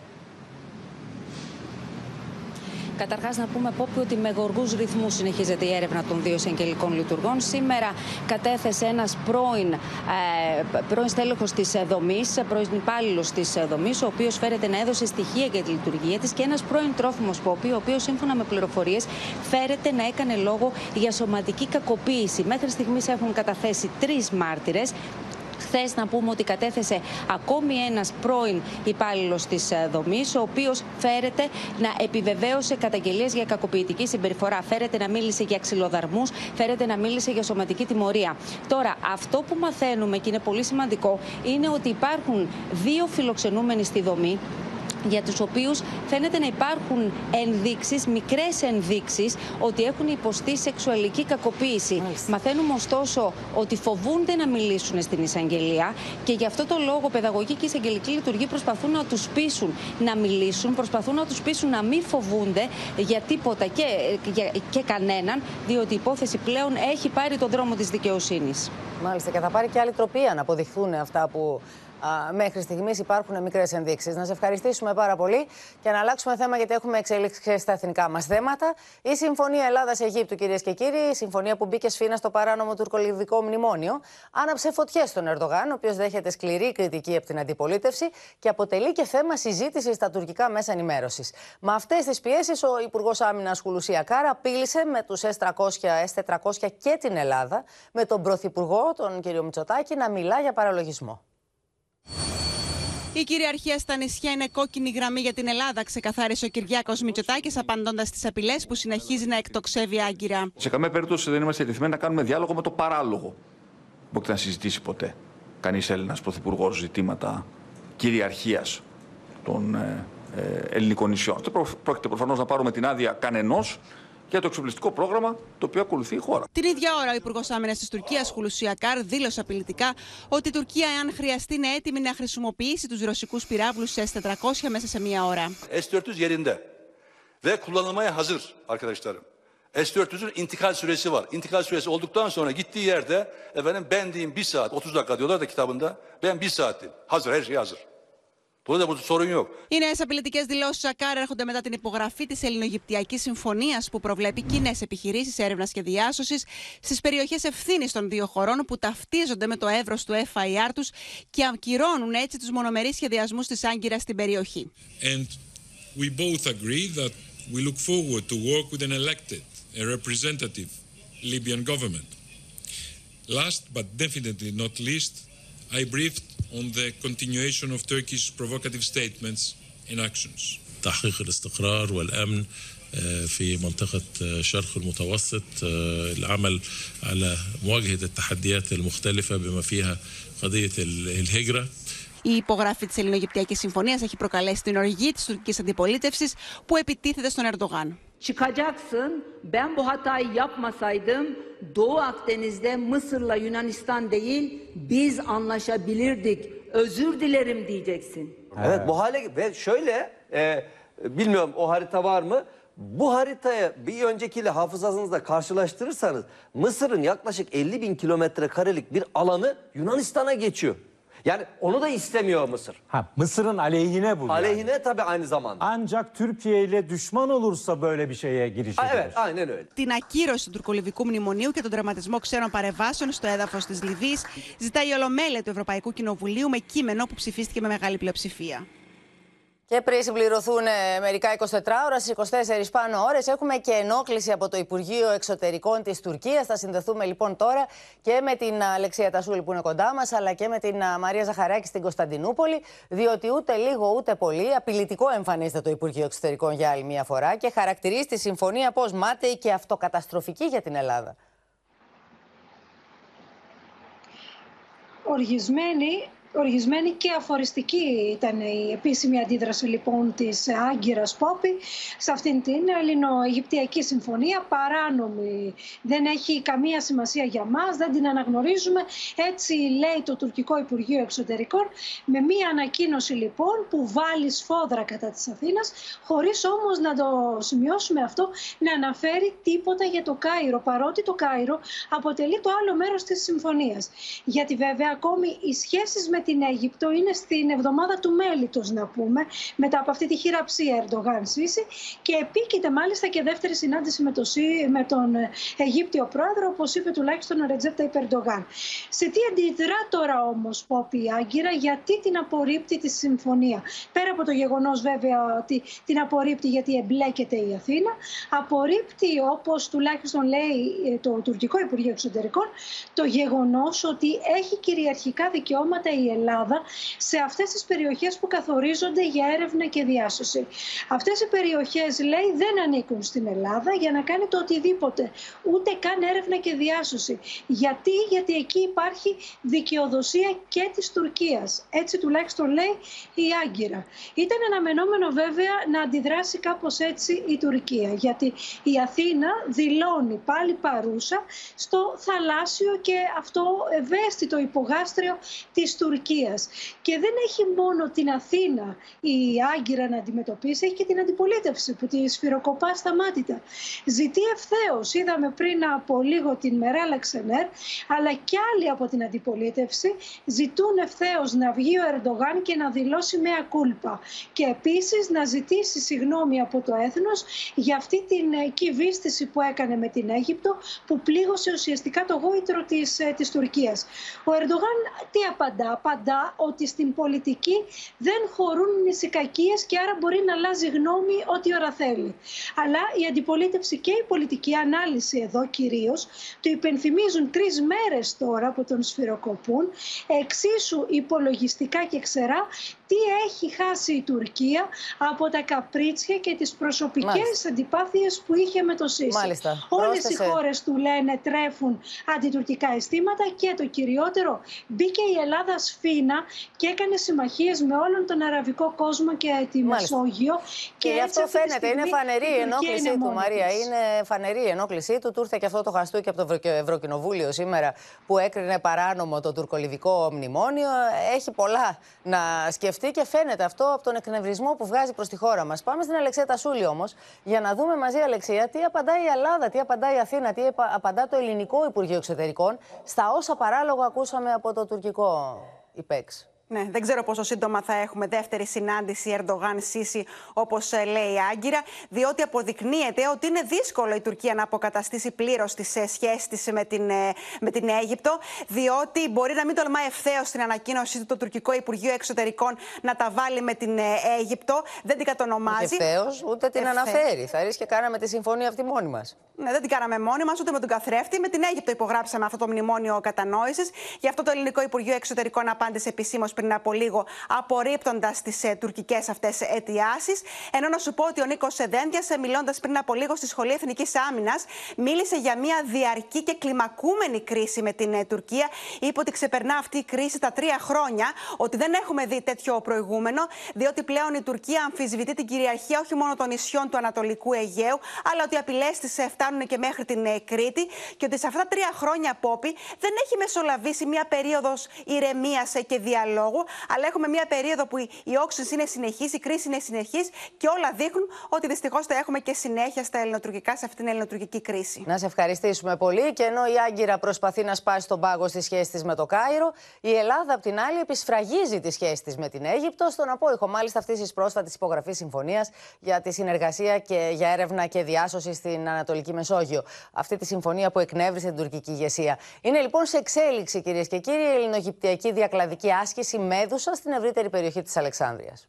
Καταρχάς, να πούμε Πόπη ότι με γοργούς ρυθμούς συνεχίζεται η έρευνα των δύο εισαγγελικών λειτουργών. Σήμερα κατέθεσε ένας πρώην, ε, πρώην στέλεχος της δομής, πρώην υπάλληλος της δομής, ο οποίος φέρεται να έδωσε στοιχεία για τη λειτουργία της και ένας πρώην τρόφιμος Πόπη, ο οποίος σύμφωνα με πληροφορίες φέρεται να έκανε λόγο για σωματική κακοποίηση. Μέχρι στιγμής έχουν καταθέσει τρεις μάρτυρες. Χθες να πούμε ότι κατέθεσε ακόμη ένας πρώην υπάλληλος της ε, δομής, ο οποίος φέρεται να επιβεβαίωσε καταγγελίες για κακοποιητική συμπεριφορά. Φέρεται να μίλησε για ξυλοδαρμούς, φέρεται να μίλησε για σωματική τιμωρία. Τώρα, αυτό που μαθαίνουμε και είναι πολύ σημαντικό είναι ότι υπάρχουν δύο φιλοξενούμενοι στη δομή για τους οποίους φαίνεται να υπάρχουν ενδείξεις, μικρές ενδείξεις ότι έχουν υποστεί σεξουαλική κακοποίηση. Μαθαίνουμε ωστόσο ότι φοβούνται να μιλήσουν στην εισαγγελία και γι' αυτό το λόγο παιδαγωγική και εισαγγελική λειτουργοί προσπαθούν να τους πείσουν να μιλήσουν, προσπαθούν να τους πείσουν να μην φοβούνται για τίποτα και, για, και κανέναν, διότι η υπόθεση πλέον έχει πάρει τον δρόμο της δικαιοσύνης. Μάλιστα και θα πάρει και άλλη τροπία να αποδειχθούν αυτά που μέχρι στιγμής υπάρχουν μικρές ενδείξεις. Να σε ευχαριστήσουμε πάρα πολύ και να αλλάξουμε θέμα γιατί έχουμε εξέλιξει στα εθνικά μας θέματα. Η Συμφωνία Ελλάδα-Αιγύπτου, κυρίες και κύριοι, η συμφωνία που μπήκε σφίνα στο παράνομο τουρκολιδικό μνημόνιο, άναψε φωτιές στον Ερντογάν, ο οποίος δέχεται σκληρή κριτική από την αντιπολίτευση και αποτελεί και θέμα συζήτησης στα τουρκικά μέσα ενημέρωσης. Με αυτές τις πιέσεις, ο Υπουργός Άμυνας Χουλουσία Κάρα απείλησε με τους S300, S400 και την Ελλάδα, με τον Πρωθυπουργό, τον κύριο Μητσοτάκη, να μιλά για παραλογισμό. Η κυριαρχία στα νησιά είναι κόκκινη γραμμή για την Ελλάδα, ξεκαθάρισε ο Κυριάκος Μητσοτάκης, απαντώντας στις απειλές που συνεχίζει να εκτοξεύει άγκυρα. Σε καμία περίπτωση δεν είμαστε διατεθειμένοι να κάνουμε διάλογο με το παράλογο. Μπορείτε να συζητήσει ποτέ κανείς Έλληνας πρωθυπουργός ζητήματα κυριαρχίας των ε, ε, ελληνικών νησιών. Πρόκειται προφανώς να πάρουμε την άδεια κανενός για το εξοπλιστικό πρόγραμμα το οποίο ακολουθεί η χώρα. Την ίδια ώρα, ο Υπουργός Άμυνας της Τουρκίας, Χουλουσιακάρ, δήλωσε απειλητικά ότι η Τουρκία, εάν χρειαστεί, είναι έτοιμη να χρησιμοποιήσει τους ρωσικούς πυράβλους S-400 μέσα σε μία ώρα. S-400 yerinde ve kullanılmaya hazır arkadaşlarım. S-400'ün intikal süresi var. İntikal süresi olduktan sonra gittiği yerde efendim ben diyeyim bir saat, 30 dakika diyorlar da kitabında. Ben bir saat Hazır, her şey hazır. Οι νέες απειλητικές δηλώσεις Σακάρ έρχονται μετά την υπογραφή της Ελληνογυπτιακής Συμφωνίας που προβλέπει κοινές επιχειρήσεις έρευνας και διάσωσης στις περιοχές ευθύνης των δύο χωρών που ταυτίζονται με το εύρος του FIR τους και ακυρώνουν έτσι τους μονομερείς σχεδιασμούς της Άγκυρας στην περιοχή. And we both agree that we look forward to work with an elected, a representative Libyan government. Last but definitely not least, I briefed on the continuation of Turkey's provocative statements and actions. تحقيق الاستقرار والامن في منطقه شرق المتوسط العمل على مواجهه التحديات المختلفه بما فيها قضيه الهجره Η υπογραφή τη Ελληνογυπτιακή Συμφωνία έχει προκαλέσει την οργή τη τουρκική αντιπολίτευση που επιτίθεται στον Ερντογάν. Çıkacaksın. Ben bu hatayı yapmasaydım Doğu Akdeniz'de Mısır'la Yunanistan değil biz anlaşabilirdik. Özür dilerim diyeceksin. Evet bu hale ve şöyle e, bilmiyorum o harita var mı? Bu haritaya bir öncekiyle hafızanızda karşılaştırırsanız Mısır'ın yaklaşık 50 bin kilometre karelik bir alanı Yunanistan'a geçiyor. Yani onu da istemiyor Mısır. Ha, Mısır'ın aleyhine bu. Aleyhine yani. tabii aynı zamanda. Ancak Türkiye ile düşman olursa böyle bir şeye girişebilir. Evet, aynen öyle. Την ακύρωση του τουρκολιβικού μνημονίου και τον τραυματισμό ξένων παρεμβάσεων στο έδαφος της Λιβύης ζητάει η Ολομέλεια του Ευρωπαϊκού Κοινοβουλίου με κείμενο που ψηφίστηκε με μεγάλη πλειοψηφία. Και πριν συμπληρωθούν ε, μερικά 24 ώρα, στις 24 πάνω ώρες έχουμε και ενόχληση από το Υπουργείο Εξωτερικών της Τουρκίας. Θα συνδεθούμε λοιπόν τώρα και με την Αλεξία Τασούλη που είναι κοντά μας, αλλά και με την Μαρία Ζαχαράκη στην Κωνσταντινούπολη, διότι ούτε λίγο ούτε πολύ απειλητικό εμφανίζεται το Υπουργείο Εξωτερικών για άλλη μια φορά και χαρακτηρίζει τη συμφωνία ω μάταιη και αυτοκαταστροφική για την Ελλάδα. Οργισμένη οργισμένη και αφοριστική ήταν η επίσημη αντίδραση λοιπόν της Άγκυρας Πόπη σε αυτήν την Ελληνοαιγυπτιακή συμφωνία παράνομη. Δεν έχει καμία σημασία για μας, δεν την αναγνωρίζουμε. Έτσι λέει το τουρκικό Υπουργείο Εξωτερικών με μία ανακοίνωση λοιπόν που βάλει σφόδρα κατά της Αθήνας χωρίς όμως να το σημειώσουμε αυτό να αναφέρει τίποτα για το Κάιρο παρότι το Κάιρο αποτελεί το άλλο μέρος της συμφωνίας. Γιατί βέβαια ακόμη οι σχέσεις με την Αίγυπτο είναι στην εβδομάδα του μέλητος να πούμε, μετά από αυτή τη χειραψία Ερντογάν Σίση και επίκειται μάλιστα και δεύτερη συνάντηση με, το, με τον Αιγύπτιο πρόεδρο, όπως είπε τουλάχιστον ο Ρετζέπτα Υπερντογάν. Σε τι αντιδρά τώρα όμως Πόπη Άγκυρα, γιατί την απορρίπτει τη συμφωνία; Πέρα από το γεγονός βέβαια ότι την απορρίπτει γιατί εμπλέκεται η Αθήνα, απορρίπτει όπως τουλάχιστον λέει το τουρκικό Υπουργείο Εξωτερικών το γεγονός ότι έχει κυριαρχικά δικαιώματα η Ελλάδα σε αυτές τις περιοχές που καθορίζονται για έρευνα και διάσωση. Αυτές οι περιοχές λέει δεν ανήκουν στην Ελλάδα για να κάνει το οτιδήποτε, ούτε καν έρευνα και διάσωση. Γιατί, γιατί εκεί υπάρχει δικαιοδοσία και της Τουρκίας. Έτσι τουλάχιστον λέει η Άγκυρα. Ήταν αναμενόμενο βέβαια να αντιδράσει κάπως έτσι η Τουρκία, γιατί η Αθήνα δηλώνει πάλι παρούσα στο θαλάσσιο και αυτό ευαίσθητο υπογάστριο της Τουρκίας. Και δεν έχει μόνο την Αθήνα η Άγκυρα να αντιμετωπίσει, έχει και την αντιπολίτευση που τη σφυροκοπά σταμάτητα. Ζητεί ευθέως. Είδαμε πριν από λίγο την Μεράλα Ξενέρ, αλλά και άλλοι από την αντιπολίτευση ζητούν ευθέως να βγει ο Ερντογάν και να δηλώσει με ακούλπα. Και επίσης να ζητήσει συγγνώμη από το έθνος για αυτή την ε, κυβίστηση που έκανε με την Αίγυπτο, που πλήγωσε ουσιαστικά το γόητρο της της, ε, της Τουρκίας. Ο Ερντογάν τι απαντά. Απαντά ότι στην πολιτική δεν χωρούν νησικακίες και άρα μπορεί να αλλάζει γνώμη ό,τι ώρα θέλει. Αλλά η αντιπολίτευση και η πολιτική ανάλυση εδώ κυρίως το υπενθυμίζουν τρεις μέρες τώρα που τον σφυροκοπούν εξίσου υπολογιστικά και ξερά τι έχει χάσει η Τουρκία από τα καπρίτσια και τις προσωπικές Μάλιστα. αντιπάθειες που είχε με το ΣΥΣΥ. Μάλιστα. Όλες οι χώρες του λένε τρέφουν αντιτουρκικά αισθήματα και το κυριότερο μπήκε η Ελλάδα σφίνα και έκανε συμμαχίες με όλον τον αραβικό κόσμο και τη Μάλιστα. Μεσόγειο. Και, και αυτό φαίνεται, είναι φανερή η ενόχλησή του Μαρία, είναι φανερή η ενόχλησή του. Του ήρθε και αυτό το χαστούκι από το Ευρωκοινοβούλιο σήμερα που έκρινε παράνομο το τουρκολιβικό μνημόνιο. Έχει πολλά να σκεφτεί και φαίνεται αυτό από τον εκνευρισμό που βγάζει προς τη χώρα μας. Πάμε στην Αλεξία Τασούλη όμως για να δούμε μαζί, Αλεξία, τι απαντάει η Ελλάδα, τι απαντάει η Αθήνα, τι απαντά το ελληνικό Υπουργείο Εξωτερικών στα όσα παράλογα ακούσαμε από το τουρκικό υπέξ. Ναι, δεν ξέρω πόσο σύντομα θα έχουμε δεύτερη συνάντηση Ερντογάν-Σίση, όπως ε, λέει η Άγκυρα, διότι αποδεικνύεται ότι είναι δύσκολο η Τουρκία να αποκαταστήσει πλήρως τις ε, σχέσεις της με, την, ε, με την Αίγυπτο, διότι μπορεί να μην τολμάει ευθέως στην ανακοίνωσή του το τουρκικό Υπουργείο Εξωτερικών να τα βάλει με την Αίγυπτο. Δεν την κατονομάζει. Ευθέως, ούτε την αναφέρει. Θα ρίξει και κάναμε τη συμφωνία αυτή μόνη μας. Ναι, δεν την κάναμε μόνοι μας, ούτε με τον καθρέφτη. Με την Αίγυπτο υπογράψαμε αυτό το μνημόνιο κατανόησης. Γι' αυτό το ελληνικό Υπουργείο Εξωτερικών απάντησε επισήμως πριν από λίγο, απορρίπτοντας τις ε, τουρκικές αυτές αιτιάσεις. Ενώ να σου πω ότι ο Νίκος Σεδέντια, ε, μιλώντας πριν από λίγο στη Σχολή Εθνικής Άμυνας, μίλησε για μια διαρκή και κλιμακούμενη κρίση με την ε, Τουρκία. Είπε ότι ξεπερνά αυτή η κρίση τα τρία χρόνια, ότι δεν έχουμε δει τέτοιο προηγούμενο, διότι πλέον η Τουρκία αμφισβητεί την κυριαρχία όχι μόνο των νησιών του Ανατολικού Αιγαίου, αλλά ότι οι απειλές της φτάνουν και μέχρι την Κρήτη και ότι σε αυτά τα τρία χρόνια, Πόπη, δεν έχει μεσολαβήσει μια περίοδος ηρεμίας και διαλόγου αλλά έχουμε μια περίοδο που η όξυνση είναι συνεχής, η κρίση είναι συνεχής και όλα δείχνουν ότι δυστυχώς θα έχουμε και συνέχεια στα ελληνοτουρκικά, σε αυτήν την ελληνοτουρκική κρίση. Να σε ευχαριστήσουμε πολύ. Και ενώ η Άγκυρα προσπαθεί να σπάσει τον πάγο στη σχέση της με το Κάιρο, η Ελλάδα, απ' την άλλη, επισφραγίζει τη σχέση της με την Αίγυπτο, στον απόϊχο μάλιστα αυτής της πρόσφατης υπογραφής συμφωνίας για τη συνεργασία και για έρευνα και διάσωση στην Ανατολική Μεσόγειο. Αυτή τη συμφωνία που εκνεύρισε την τουρκική ηγεσία. Είναι λοιπόν σε εξέλιξη, κυρίες και κύριοι, η ελληνογυπτιακή διακλαδική άσκηση Μέδουσα στην ευρύτερη περιοχή της Αλεξάνδρειας.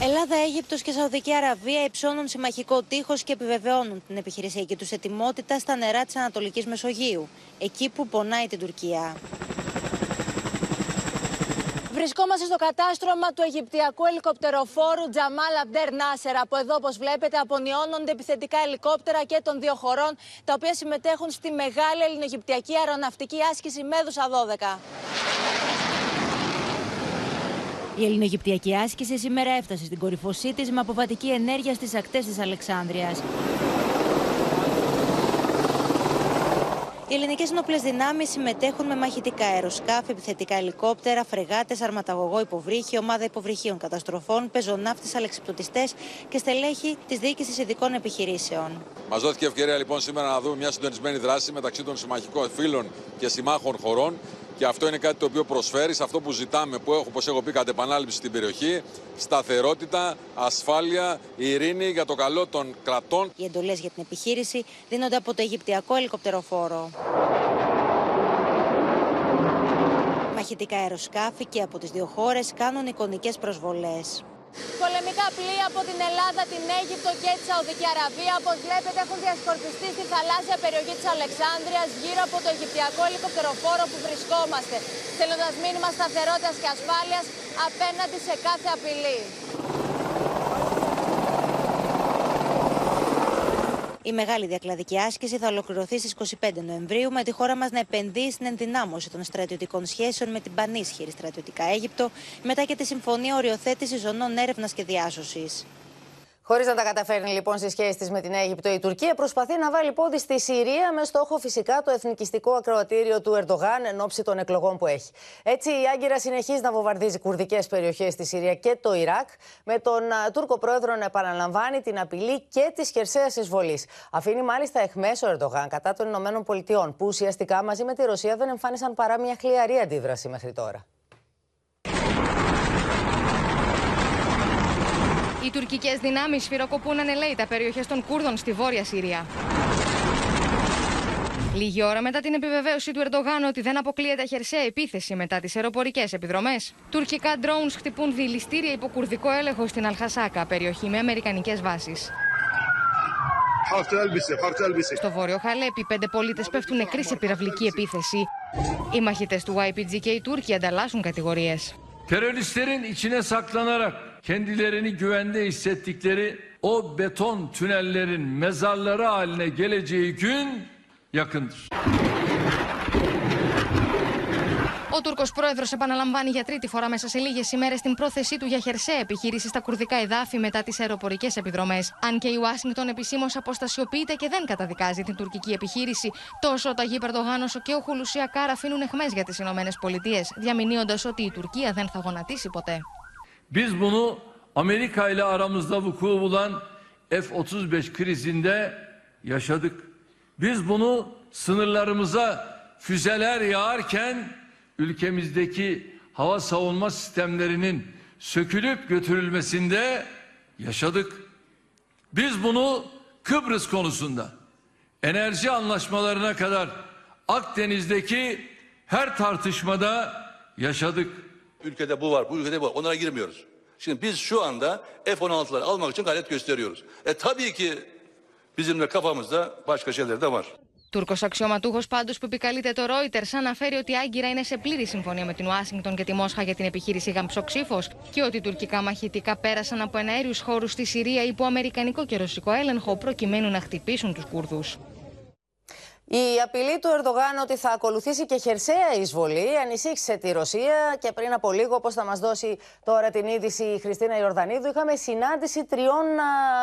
Ελλάδα, Αίγυπτος και Σαουδική Αραβία υψώνουν συμμαχικό τείχος και επιβεβαιώνουν την επιχειρησιακή τους ετοιμότητα στα νερά της Ανατολικής Μεσογείου, εκεί που πονάει την Τουρκία. Βρισκόμαστε στο κατάστρωμα του Αιγυπτιακού ελικοπτεροφόρου Τζαμάλ Αμπτέρ Νάσερα, που εδώ, όπως βλέπετε, απονιώνονται επιθετικά ελικόπτερα και των δύο χωρών, τα οποία συμμετέχουν στη μεγάλη ελληνογυπτιακή αεροναυτική άσκηση Μέδουσα 12. Η ελληνογυπτιακή άσκηση σήμερα έφτασε στην κορυφωσή της με αποβατική ενέργεια στις ακτές της Αλεξάνδρειας. Οι ελληνικές ενόπλες δυνάμεις συμμετέχουν με μαχητικά αεροσκάφη, επιθετικά ελικόπτερα, φρεγάτες, αρματαγωγό υποβρύχη, ομάδα υποβρυχίων καταστροφών, πεζοναύτες, αλεξιπτωτιστές και στελέχη της διοίκησης ειδικών επιχειρήσεων. Μας δόθηκε ευκαιρία λοιπόν σήμερα να δούμε μια συντονισμένη δράση μεταξύ των συμμαχικών φίλων και συμμάχων χωρών. Και αυτό είναι κάτι το οποίο προσφέρει σε αυτό που ζητάμε, που έχω, όπως έχω πει κατ' επανάληψη στην περιοχή, σταθερότητα, ασφάλεια, ειρήνη για το καλό των κρατών. Οι εντολές για την επιχείρηση δίνονται από το Αιγυπτιακό ελικοπτεροφόρο. Μαχητικά αεροσκάφη και από τις δύο χώρες κάνουν εικονικές προσβολές. Πολεμικά πλοία από την Ελλάδα, την Αίγυπτο και τη Σαουδική Αραβία, όπως βλέπετε, έχουν διασκορπιστεί στη θαλάσσια περιοχή της Αλεξάνδρειας γύρω από το Αιγυπτιακό ελικοπτεροφόρο που βρισκόμαστε, στέλνοντας μήνυμα σταθερότητας και ασφάλειας απέναντι σε κάθε απειλή. Η μεγάλη διακλαδική άσκηση θα ολοκληρωθεί στις 25 Νοεμβρίου με τη χώρα μας να επενδύει στην ενδυνάμωση των στρατιωτικών σχέσεων με την πανίσχυρη στρατιωτικά Αίγυπτο, μετά και τη Συμφωνία Οριοθέτησης Ζωνών Έρευνας και Διάσωσης. Χωρίς να τα καταφέρνει λοιπόν στη σχέση της με την Αίγυπτο, η Τουρκία προσπαθεί να βάλει πόδι στη Συρία με στόχο φυσικά το εθνικιστικό ακροατήριο του Ερντογάν εν ώψη των εκλογών που έχει. Έτσι, η Άγκυρα συνεχίζει να βομβαρδίζει κουρδικές περιοχές στη Συρία και το Ιράκ, με τον Τούρκο πρόεδρο να επαναλαμβάνει την απειλή και της χερσαίας εισβολής. Αφήνει μάλιστα εχμές ο Ερντογάν κατά των Ηνωμένων Πολιτειών, που ουσιαστικά μαζί με τη Ρωσία δεν εμφάνισαν παρά μια χλιαρή αντίδραση μέχρι τώρα. Οι τουρκικές δυνάμεις σφυροκοπούν ανελαίητα περιοχές των Κούρδων στη βόρεια Συρία. Λίγη ώρα μετά την επιβεβαίωση του Ερντογάν ότι δεν αποκλείεται χερσαία επίθεση μετά τις αεροπορικές επιδρομές, τουρκικά drones χτυπούν δηληστήρια υποκουρδικό έλεγχο στην Αλχασάκα, περιοχή με αμερικανικές βάσεις. Στο βόρειο Χαλέπι, πέντε πολίτες πέφτουν νεκροί σε πυραυλική επίθεση. Οι μαχητές του YPG και οι Τούρκοι ανταλλάσσουν κατηγορίες. teröristlerin içine saklanarak kendilerini güvende hissettikleri o beton tünellerin mezarları haline geleceği gün yakındır. Ο Τούρκος πρόεδρος επαναλαμβάνει για τρίτη φορά μέσα σε λίγες ημέρες την πρόθεσή του για χερσαία επιχείρηση στα κουρδικά εδάφη μετά τις αεροπορικές επιδρομές. Αν και η Ουάσιγκτον επισήμως αποστασιοποιείται και δεν καταδικάζει την τουρκική επιχείρηση, τόσο ο Ταγί Περδογάν όσο και ο Χουλουσία Κάρα αφήνουν εχμές για τις ΗΠΑ, διαμηνύοντας ότι η Τουρκία δεν θα γονατίσει ποτέ. Biz bunu Amerika ile aramızda vuku bulan F-35 krizinde yaşadık. Biz bunu sınırlarımıza füzeler yağarken ülkemizdeki hava savunma sistemlerinin sökülüp götürülmesinde yaşadık. Biz bunu Kıbrıs konusunda enerji anlaşmalarına kadar Akdeniz'deki her tartışmada yaşadık. Ülkede bu var, bu ülkede bu var. Onlara girmiyoruz. Şimdi biz şu anda F-16'ları almak için gayret gösteriyoruz. E tabii ki bizim de kafamızda başka şeyler de var. Τούρκος αξιωματούχος πάντως που επικαλείται το Reuters αναφέρει ότι η Άγκυρα είναι σε πλήρη συμφωνία με την Ουάσιγκτον και τη Μόσχα για την επιχείρηση Γαμψοξύφος και ότι τουρκικά μαχητικά πέρασαν από εναέριους χώρους στη Συρία υπό αμερικανικό και ρωσικό έλεγχο προκειμένου να χτυπήσουν τους Κούρδους. Η απειλή του Ερντογάν ότι θα ακολουθήσει και χερσαία εισβολή ανησύχησε τη Ρωσία και πριν από λίγο, όπως θα μας δώσει τώρα την είδηση η Χριστίνα Ιορδανίδου, είχαμε συνάντηση τριών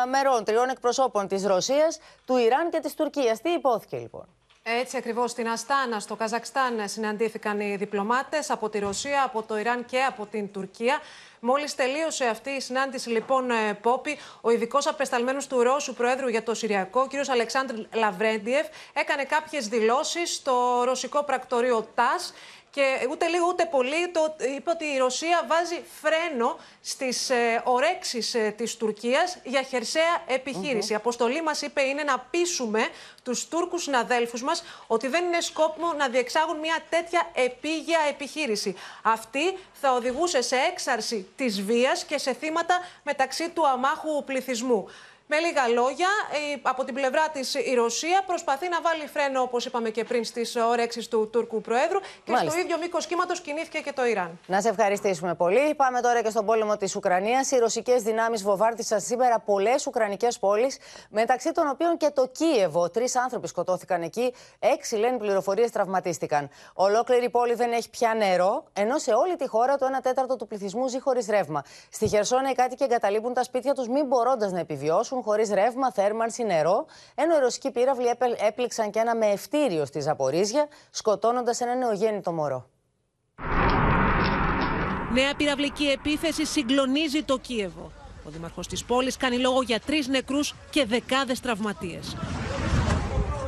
μερών, τριών εκπροσώπων της Ρωσίας, του Ιράν και της Τουρκίας. Τι ειπώθηκε λοιπόν; Έτσι ακριβώς στην Αστάνα, στο Καζακστάν, συναντήθηκαν οι διπλωμάτες από τη Ρωσία, από το Ιράν και από την Τουρκία. Μόλις τελείωσε αυτή η συνάντηση, λοιπόν, ε, Πόπη, ο ειδικός απεσταλμένος του Ρώσου Προέδρου για το Συριακό, κ. Αλεξάνδρ Λαβρέντιεφ, έκανε κάποιες δηλώσεις στο ρωσικό πρακτορείο ΤΑΣΣ και ούτε λίγο ούτε πολύ το είπε ότι η Ρωσία βάζει φρένο στις ε, ορέξεις ε, της Τουρκίας για χερσαία επιχείρηση. Η αποστολή μας είπε είναι να πείσουμε τους Τούρκους συναδέλφους μας ότι δεν είναι σκόπιμο να διεξάγουν μια τέτοια επίγεια επιχείρηση. Αυτή θα οδηγούσε σε έξαρση της βίας και σε θύματα μεταξύ του αμάχου πληθυσμού. Με λίγα λόγια, από την πλευρά της η Ρωσία προσπαθεί να βάλει φρένο, όπως είπαμε και πριν, στις ωρέξεις του Τούρκου Προέδρου και στο ίδιο μήκος κύματος κινήθηκε και το Ιράν. Να σε ευχαριστήσουμε πολύ. Πάμε τώρα και στον πόλεμο της Ουκρανίας. Οι ρωσικές δυνάμεις βοβάρτισαν σήμερα πολλές Ουκρανικές πόλεις, μεταξύ των οποίων και το Κίεβο. Τρεις άνθρωποι σκοτώθηκαν εκεί, έξι λένε πληροφορίες τραυματίστηκαν. Ολόκληρη πόλη δεν έχει πια νερό, ενώ σε όλη τη χώρα το 1 τέταρτο του πληθυσμού ζει χωρίς ρεύμα. Στη Χερσόνα οι κάτοικοι εγκαταλείπουν τα σπίτια τους, μην μπορώντας να επιβιώσουν παραμένουν χωρίς ρεύμα, θέρμανση, νερό, ενώ οι ρωσικοί πύραυλοι έπληξαν και ένα με ευτήριο στη Ζαπορίζια, σκοτώνοντας ένα νεογέννητο μωρό. Νέα πυραυλική επίθεση συγκλονίζει το Κίεβο. Ο δήμαρχος της πόλης κάνει λόγο για τρεις νεκρούς και δεκάδες τραυματίες.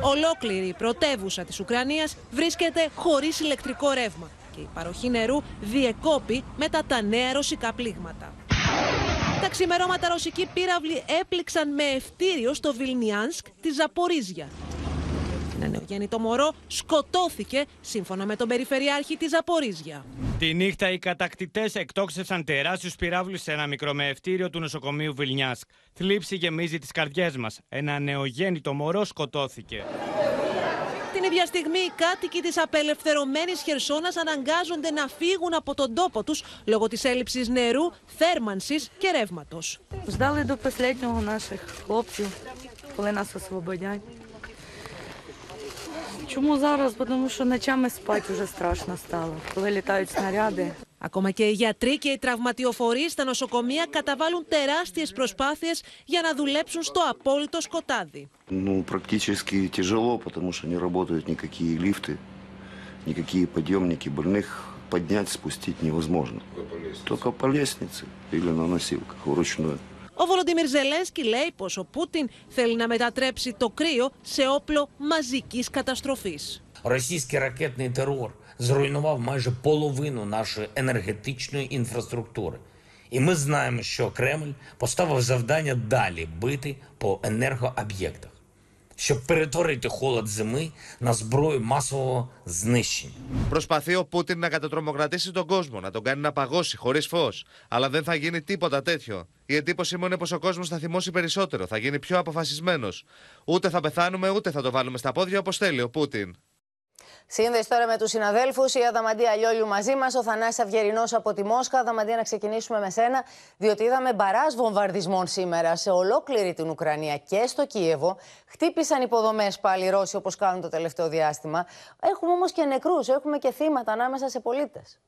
Ολόκληρη η πρωτεύουσα της Ουκρανίας βρίσκεται χωρίς ηλεκτρικό ρεύμα και η παροχή νερού διεκόπη μετά τα νέα ρωσικά πλήγματα. Τα ξημερώματα ρωσικοί πύραυλοι έπληξαν με ευτήριο στο Βιλνιάνσκ τη Ζαπορίζια. Ένα νεογέννητο μωρό σκοτώθηκε σύμφωνα με τον Περιφερειάρχη της Ζαπορίζια. Τη νύχτα οι κατακτητές εκτόξευσαν τεράστιους πυράβλους σε ένα μικρομεευτήριο του νοσοκομείου Βιλνιάσκ. Θλίψη γεμίζει τις καρδιές μας. Ένα νεογέννητο μωρό σκοτώθηκε. Την ίδια στιγμή, οι κάτοικοι τη απελευθερωμένη Χερσόνα αναγκάζονται να φύγουν από τον τόπο του λόγω τη έλλειψη νερού, θέρμανση και ρεύματο. Ждали до последнього наших хлопців, коли нас освободять. Чому зараз? Бо Тому що ночами спати вже страшно стало, коли літають снаряди. Ακόμα και οι γιατροί και οι τραυματιοφορείς στα νοσοκομεία καταβάλουν τεράστιες προσπάθειες για να δουλέψουν στο απόλυτο σκοτάδι. Ну, практически тяжело, потому что не работают никакие лифты, никакие подъемники. Больных поднять, спустить невозможно. Только по лестнице или на носилках вручную. Ο Βολοντιμίρ Ζελένσκι λέει πως ο Πούτιν θέλει να μετατρέψει το κρύο σε όπλο μαζικής καταστροφής. Російський ракетний терор зруйнував майже половину нашої енергетичної інфраструктури. І ми знаємо, що Кремль поставив завдання далі бити по енергооб'єктах, щоб перетворити холод зими на зброю масового знищення. Προσπαθεί ο Πούτιν να κατατρομοκρατήσει τον κόσμο, να τον κάνει να παγώσει χωρί φω. Αλλά δεν θα γίνει τίποτα τέτοιο. Η εντύπωση μου είναι πω ο κόσμο θα θυμώσει περισσότερο, θα γίνει πιο αποφασισμένο. Ούτε θα πεθάνουμε, ούτε θα το βάλουμε στα πόδια όπω θέλει ο Πούτιν. Σύνδεση τώρα με τους συναδέλφους. Η Αδαμαντία Λιόλιου μαζί μας, ο Θανάσης Αυγερινός από τη Μόσχα. Αδαμαντία, να ξεκινήσουμε με σένα, διότι είδαμε μπαρά βομβαρδισμών σήμερα σε ολόκληρη την Ουκρανία και στο Κίεβο. Χτύπησαν υποδομές πάλι οι Ρώσοι, όπως κάνουν το τελευταίο διάστημα. Έχουμε όμως και νεκρούς, έχουμε και θύματα ανάμεσα σε πολίτες.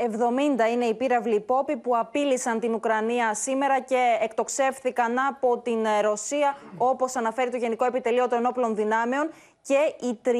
70 είναι οι πύραυλοι πόποι που απείλησαν την Ουκρανία σήμερα και εκτοξεύθηκαν από την Ρωσία, όπως αναφέρει το Γενικό Επιτελείο των Όπλων Δυνάμεων και οι 30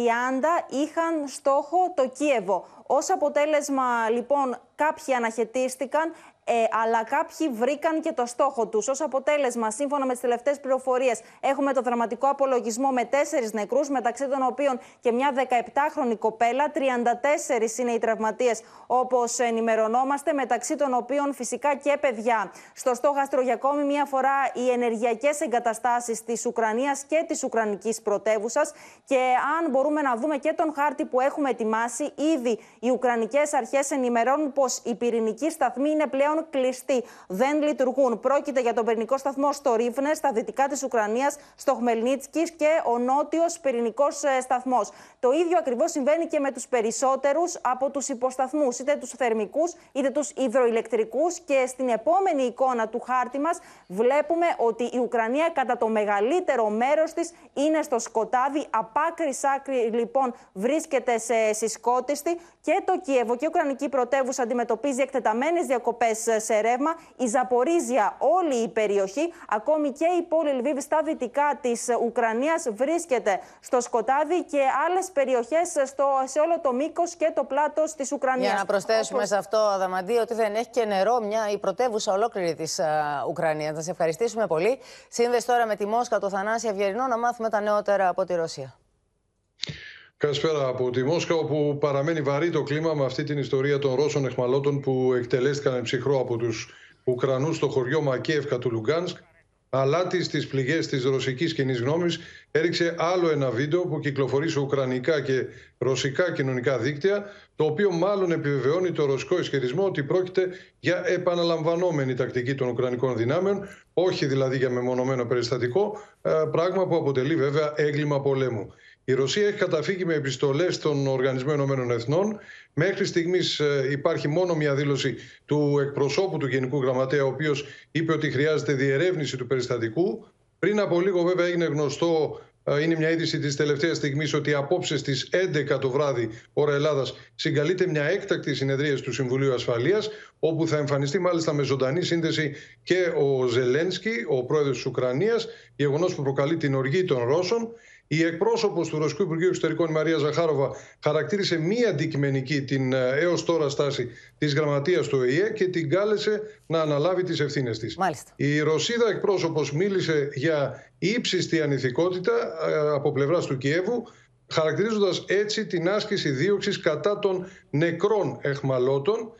είχαν στόχο το Κίεβο. Ως αποτέλεσμα λοιπόν κάποιοι αναχαιτίστηκαν, ε, αλλά κάποιοι βρήκαν και το στόχο τους. Ω αποτέλεσμα, σύμφωνα με τις τελευταίες πληροφορίες, έχουμε το δραματικό απολογισμό με τέσσερις νεκρούς, μεταξύ των οποίων και μια 17χρονη κοπέλα. 34 είναι οι τραυματίες, όπως ενημερωνόμαστε, μεταξύ των οποίων φυσικά και παιδιά. Στο στόχαστρο για ακόμη μια φορά οι ενεργειακές εγκαταστάσεις της Ουκρανίας και της Ουκρανικής πρωτεύουσας. Και αν μπορούμε να δούμε και τον χάρτη που έχουμε ετοιμάσει, ήδη οι Ουκρανικές αρχές ενημερώνουν πως η πυρηνική σταθμή είναι πλέον κλειστοί. Δεν λειτουργούν. Πρόκειται για τον πυρηνικό σταθμό στο Ρίβνε, στα δυτικά της Ουκρανίας, στο Χμελνίτσκι και ο νότιος πυρηνικός ε, σταθμός. Το ίδιο ακριβώς συμβαίνει και με τους περισσότερους από τους υποσταθμούς, είτε τους θερμικούς είτε τους υδροηλεκτρικούς. Και στην επόμενη εικόνα του χάρτη μας βλέπουμε ότι η Ουκρανία κατά το μεγαλύτερο μέρος της είναι στο σκοτάδι. Απ' άκρη άκρη λοιπόν βρίσκεται σε συσκότιστη και το Κίεβο και η Ουκρανική πρωτεύουσα αντιμετωπίζει εκτεταμένες διακοπές σε ρεύμα. Η Ζαπορίζια, όλη η περιοχή, ακόμη και η πόλη Λβίβ στα δυτικά της Ουκρανίας βρίσκεται στο σκοτάδι και άλλες περιοχές σε όλο το μήκος και το πλάτος της Ουκρανίας. Για να προσθέσουμε σε αυτό, Αδαμαντή, ότι δεν έχει και νερό μια η πρωτεύουσα ολόκληρη της Ουκρανίας. Θα σε ευχαριστήσουμε πολύ. Σύνδεση τώρα με τη Μόσχα, το Θανάση Αυγερινό, να μάθουμε τα νεότερα από τη Ρωσία. Καλησπέρα από τη Μόσχα, όπου παραμένει βαρύ το κλίμα με αυτή την ιστορία των Ρώσων εχμαλώτων που εκτελέστηκαν ψυχρό από τους Ουκρανούς στο χωριό Μακίευκα του Λουγκάνσκ. Αλλά τη στις πληγές της ρωσικής κοινής γνώμης έριξε άλλο ένα βίντεο που κυκλοφορεί σε ουκρανικά και ρωσικά κοινωνικά δίκτυα, το οποίο μάλλον επιβεβαιώνει το ρωσικό ισχυρισμό ότι πρόκειται για επαναλαμβανόμενη τακτική των Ουκρανικών δυνάμεων, όχι δηλαδή για μεμονωμένο περιστατικό, ε, πράγμα που αποτελεί βέβαια έγκλημα πολέμου. Η Ρωσία έχει καταφύγει με επιστολές των Οργανισμένων Ηνωμένων Εθνών. Μέχρι στιγμής ε, υπάρχει μόνο μια δήλωση του εκπροσώπου του Γενικού Γραμματέα, ο οποίος είπε ότι χρειάζεται διερεύνηση του περιστατικού. Πριν από λίγο βέβαια έγινε γνωστό είναι μια είδηση της τελευταίας στιγμής ότι απόψε στις 11 το βράδυ, ώρα Ελλάδας, συγκαλείται μια έκτακτη συνεδρία του Συμβουλίου Ασφαλείας, όπου θα εμφανιστεί μάλιστα με ζωντανή σύνδεση και ο Ζελένσκι, ο πρόεδρος της Ουκρανίας, γεγονός που προκαλεί την οργή των Ρώσων. Η εκπρόσωπος του Ρωσικού Υπουργείου Εξωτερικών, η Μαρία Ζαχάροβα, χαρακτήρισε μία αντικειμενική την ε, έως τώρα στάση της γραμματείας του ΟΗΕ και την κάλεσε να αναλάβει τις ευθύνες της. Η Ρωσίδα εκπρόσωπος μίλησε για ύψιστη ανηθικότητα ε, από πλευράς του Κιέβου, χαρακτηρίζοντας έτσι την άσκηση δίωξης κατά των νεκρών εχμαλώτων ε,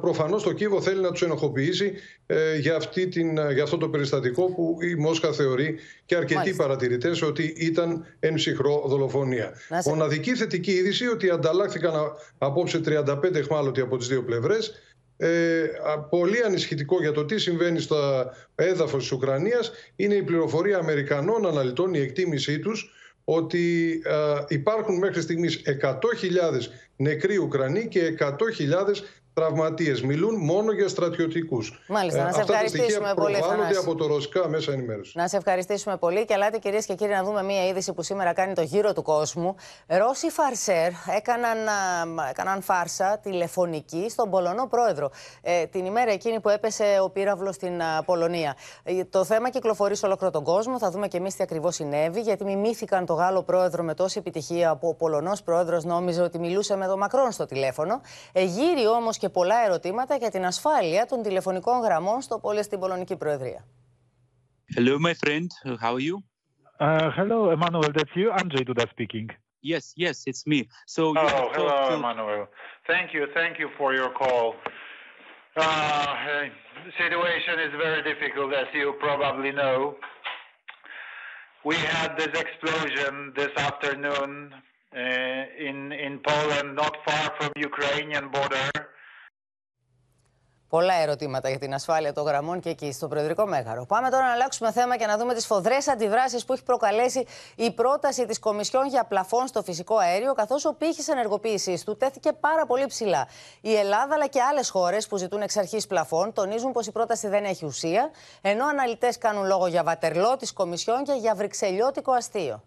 Προφανώς το Κίεβο θέλει να τους ενοχοποιήσει ε, για, αυτή την, ε, για αυτό το περιστατικό που η Μόσχα θεωρεί και αρκετοί παρατηρητές ότι ήταν εν ψυχρό δολοφονία. Μοναδική θετική είδηση ότι ανταλλάχθηκαν απόψε 35 εχμάλωτοι από τις δύο πλευρές. Ε, πολύ ανησυχητικό για το τι συμβαίνει στο έδαφος της Ουκρανίας είναι η πληροφορία Αμερικανών αναλυτών, η εκτίμησή τους ότι υπάρχουν μέχρι στιγμής 100.000 νεκροί Ουκρανοί και 100.000 τραυματίες. Μιλούν μόνο για στρατιωτικούς. Μάλιστα, να σε Αυτά ευχαριστήσουμε τα πολύ. Προβάλλονται από το ρωσικά μέσα ενημέρωση. Να σε ευχαριστήσουμε πολύ. Και ελάτε, κυρίες και κύριοι, να δούμε μία είδηση που σήμερα κάνει το γύρο του κόσμου. Ρώσοι φαρσέρ έκαναν, έκαναν φάρσα τηλεφωνική στον Πολωνό πρόεδρο ε, την ημέρα εκείνη που έπεσε ο πύραυλος στην Πολωνία. Ε, το θέμα κυκλοφορεί σε ολόκληρο τον κόσμο. Θα δούμε και εμείς τι ακριβώς συνέβη, γιατί μιμήθηκαν το Γάλλο πρόεδρο με τόση επιτυχία που ο Πολωνός πρόεδρος νόμιζε ότι μιλούσε με τον Μακρόν στο τηλέφωνο. Εγείρει όμως και πολλά ερωτήματα για την ασφάλεια των τηλεφωνικών γραμμών στο πόλεμο στην Πολωνική Προεδρία. Hello, my friend. How are you? Uh, hello, Emmanuel. That's you. Andrzej Duda speaking. Yes, yes, it's me. So. Oh, hello, to... Emmanuel. Thank you, thank you for your call. Uh, the situation is very difficult, as you probably know. We had this explosion this afternoon uh, in in Poland, not far from Ukrainian border. Πολλά ερωτήματα για την ασφάλεια των γραμμών και εκεί στο Προεδρικό Μέγαρο. Πάμε τώρα να αλλάξουμε θέμα και να δούμε τις φοδρές αντιδράσεις που έχει προκαλέσει η πρόταση της Κομισιόν για πλαφόν στο φυσικό αέριο, καθώς ο πύχης ενεργοποίησής του τέθηκε πάρα πολύ ψηλά. Η Ελλάδα αλλά και άλλες χώρες που ζητούν εξ αρχής πλαφών τονίζουν πως η πρόταση δεν έχει ουσία, ενώ αναλυτές κάνουν λόγο για βατερλό της Κομισιόν και για βρυξελιώτικο αστείο.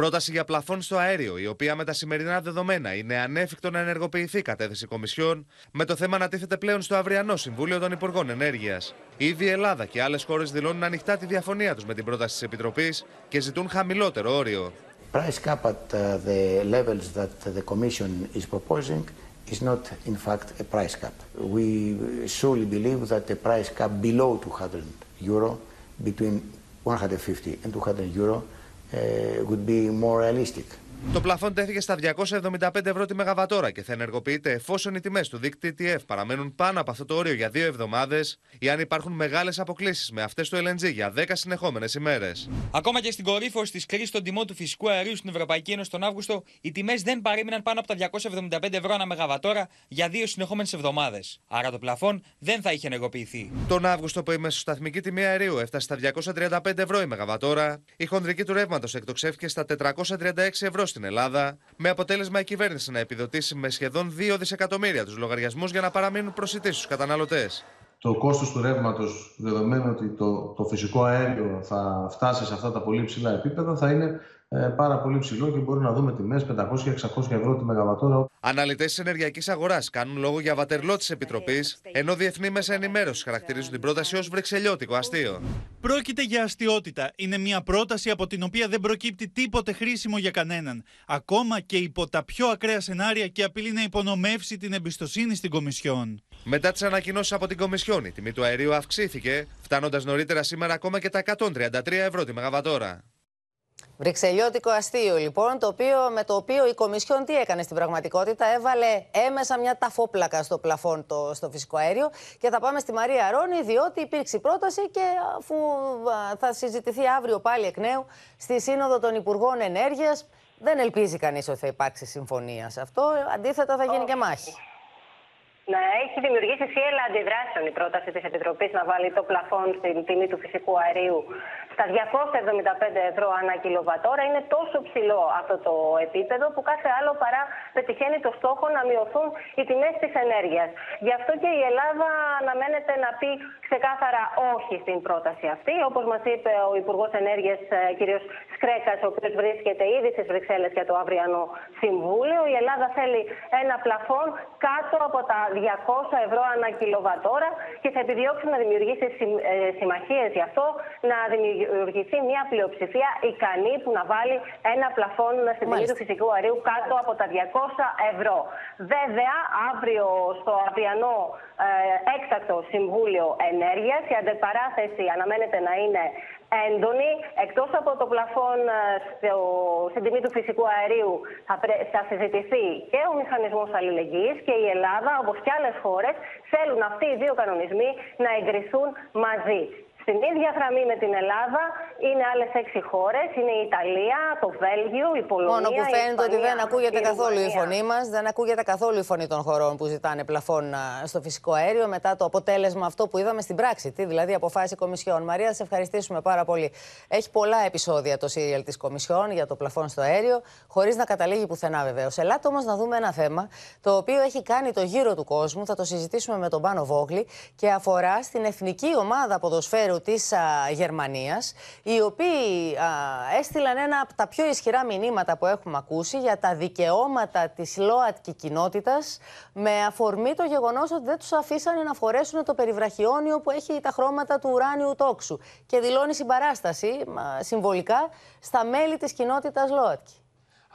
Πρόταση για πλαφόν στο αέριο, η οποία με τα σημερινά δεδομένα είναι ανέφικτο να ενεργοποιηθεί κατέθεση Κομισιόν, με το θέμα να τίθεται πλέον στο αυριανό Συμβούλιο των Υπουργών Ενέργειας. Ήδη η Ελλάδα και άλλες χώρες δηλώνουν ανοιχτά τη διαφωνία τους με την πρόταση της Επιτροπής και ζητούν χαμηλότερο όριο. Price cap at uh, the levels that the Commission is proposing is not in fact a price cap. We surely believe that a price cap below 200 euro, between 150 and 200 euro, Uh, would be more realistic. Το πλαφόν τέθηκε στα 275 ευρώ τη Μεγαβατόρα και θα ενεργοποιείται εφόσον οι τιμές του δίκτυου TF παραμένουν πάνω από αυτό το όριο για δύο εβδομάδες ή αν υπάρχουν μεγάλες αποκλήσεις με αυτές του LNG για 10 συνεχόμενες ημέρες. Ακόμα και στην κορύφωση της κρίσης των τιμών του φυσικού αερίου στην Ευρωπαϊκή Ένωση τον Αύγουστο, οι τιμές δεν παρέμειναν πάνω από τα 275 ευρώ ανά Μεγαβατόρα για δύο συνεχόμενες εβδομάδες. Άρα το πλαφόν δεν θα είχε ενεργοποιηθεί. Τον Αύγουστο που η μεσοσταθμική τιμή αερίου έφτασε στα 235 ευρώ η Μεγαβατόρα, η χονδρική του ρεύματος εκτοξεύτηκε στα 436 ευρώ στην Ελλάδα, με αποτέλεσμα η κυβέρνηση να επιδοτήσει με σχεδόν 2 δισεκατομμύρια τους λογαριασμούς για να παραμείνουν προσιτοί στους καταναλωτές. Το κόστος του ρεύματος, δεδομένου ότι το, το φυσικό αέριο θα φτάσει σε αυτά τα πολύ ψηλά επίπεδα, θα είναι ε, πάρα πολύ ψηλό και μπορούμε να δούμε τιμές 500-600 ευρώ τη Μεγαβατόρα. Αναλυτές της ενεργειακής αγοράς κάνουν λόγο για βατερλό της Επιτροπής, ενώ διεθνή μέσα ενημέρωσης χαρακτηρίζουν την πρόταση ως βρεξελιώτικο αστείο. Πρόκειται για αστείωτητα. Είναι μια πρόταση από την οποία δεν προκύπτει τίποτε χρήσιμο για κανέναν. Ακόμα και υπό τα πιο ακραία σενάρια και απειλεί να υπονομεύσει την εμπιστοσύνη στην Κομισιόν. Μετά τις ανακοινώσεις από την Κομισιόν, η τιμή του αερίου αυξήθηκε, φτάνοντας νωρίτερα σήμερα ακόμα και τα 133 ευρώ τη Μεγαβατόρα. Βρυξελιώτικο αστείο λοιπόν, το οποίο, με το οποίο η Κομισιόν τι έκανε στην πραγματικότητα; Έβαλε έμεσα μια ταφόπλακα στο πλαφόν το, στο φυσικό αέριο. Και θα πάμε στη Μαρία Ρόνη, διότι υπήρξε πρόταση και αφού θα συζητηθεί αύριο πάλι εκ νέου στη Σύνοδο των Υπουργών Ενέργειας, δεν ελπίζει κανείς ότι θα υπάρξει συμφωνία σε αυτό. Αντίθετα, θα γίνει και μάχη. Να έχει δημιουργήσει φύλλα αντιδράσεων η πρόταση της Επιτροπής να βάλει το πλαφόν στην τιμή του φυσικού αερίου στα 275 ευρώ ανά κιλοβατόρα. Είναι τόσο ψηλό αυτό το επίπεδο που κάθε άλλο παρά πετυχαίνει το στόχο να μειωθούν οι τιμές της ενέργειας. Γι' αυτό και η Ελλάδα αναμένεται να πει ξεκάθαρα όχι στην πρόταση αυτή. Όπως μας είπε ο Υπουργός Ενέργειας, κ. Σκρέκας, ο οποίος βρίσκεται ήδη στις Βρυξέλλες για το αυριανό Συμβούλιο, η Ελλάδα θέλει ένα πλαφόν κάτω από τα 200 ευρώ ανά κιλοβατόρα και θα επιδιώξει να δημιουργήσει ε, συμμαχίες γι' αυτό, να δημιουργηθεί μια πλειοψηφία ικανή που να βάλει ένα πλαφόν στην τιμή του φυσικού αερίου κάτω από τα 200 ευρώ. Βέβαια, αύριο στο αυριανό ε, έκτακτο Συμβούλιο Ενέργειας η αντεπαράθεση αναμένεται να είναι έντονη. Εκτός από το πλαφόν ε, στο, στην τιμή του φυσικού αερίου θα, θα συζητηθεί και ο μηχανισμός αλληλεγγύης και η Ελλάδα, όπως και άλλες χώρες, θέλουν αυτοί οι δύο κανονισμοί να εγκριθούν μαζί. Στην ίδια γραμμή με την Ελλάδα είναι άλλες έξι χώρες. Είναι η Ιταλία, το Βέλγιο, η Πολωνία. Μόνο που φαίνεται η ότι δεν ακούγεται η καθόλου η Ρουμανία. φωνή μας, δεν ακούγεται καθόλου η φωνή των χωρών που ζητάνε πλαφόν α, στο φυσικό αέριο μετά το αποτέλεσμα αυτό που είδαμε στην πράξη. Τι δηλαδή αποφάσισε η Κομισιόν. Μαρία, σε ευχαριστήσουμε πάρα πολύ. Έχει πολλά επεισόδια το σύριαλ της Κομισιόν για το πλαφόν στο αέριο, χωρίς να καταλήγει πουθενά βεβαίως. Ελάτε όμως να δούμε ένα θέμα το οποίο έχει κάνει το γύρο του κόσμου. Θα το συζητήσουμε με τον Πάνο Βόγλη και αφορά στην εθνική ομάδα ποδοσφαίρου της Γερμανίας, οι οποίοι α, έστειλαν ένα από τα πιο ισχυρά μηνύματα που έχουμε ακούσει για τα δικαιώματα της ΛΟΑΤΚΙ κοινότητας με αφορμή το γεγονός ότι δεν τους αφήσανε να φορέσουν το περιβραχιόνιο που έχει τα χρώματα του ουράνιου τόξου και δηλώνει συμπαράσταση μα, συμβολικά στα μέλη της κοινότητας ΛΟΑΤΚΙ.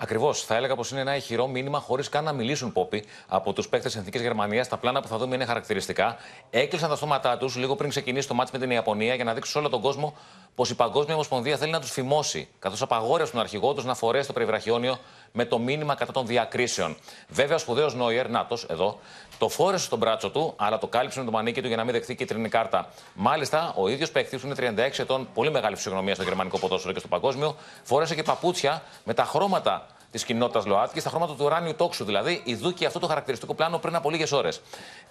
Ακριβώς. Θα έλεγα πως είναι ένα ηχηρό μήνυμα χωρίς καν να μιλήσουν πόπι από τους παίκτες Εθνικής Γερμανίας. Τα πλάνα που θα δούμε είναι χαρακτηριστικά. Έκλεισαν τα στόματά τους λίγο πριν ξεκινήσει το μάτς με την Ιαπωνία για να δείξουν σε όλο τον κόσμο πως η Παγκόσμια Ομοσπονδία θέλει να τους φημώσει, καθώς απαγόρευσαν τον αρχηγό τους να φορέσει το περιβραχιόνιο με το μήνυμα κατά των διακρίσεων. Βέβαια, ο σπουδαίος Νόιερ, Νάτος, εδώ, το φόρεσε στον μπράτσο του, αλλά το κάλυψε με το μανίκι του για να μην δεχθεί κίτρινη κάρτα. Μάλιστα, ο ίδιος παίκτης, που είναι 36 ετών, πολύ μεγάλη φυσιογνωμία στο γερμανικό ποδόσφαιρο και στο παγκόσμιο, φόρεσε και παπούτσια με τα χρώματα της κοινότητας ΛΟΑΤΚΙ, στα χρώματα του ουράνιου τόξου δηλαδή, ειδού και αυτό το χαρακτηριστικό πλάνο πριν από λίγες ώρες.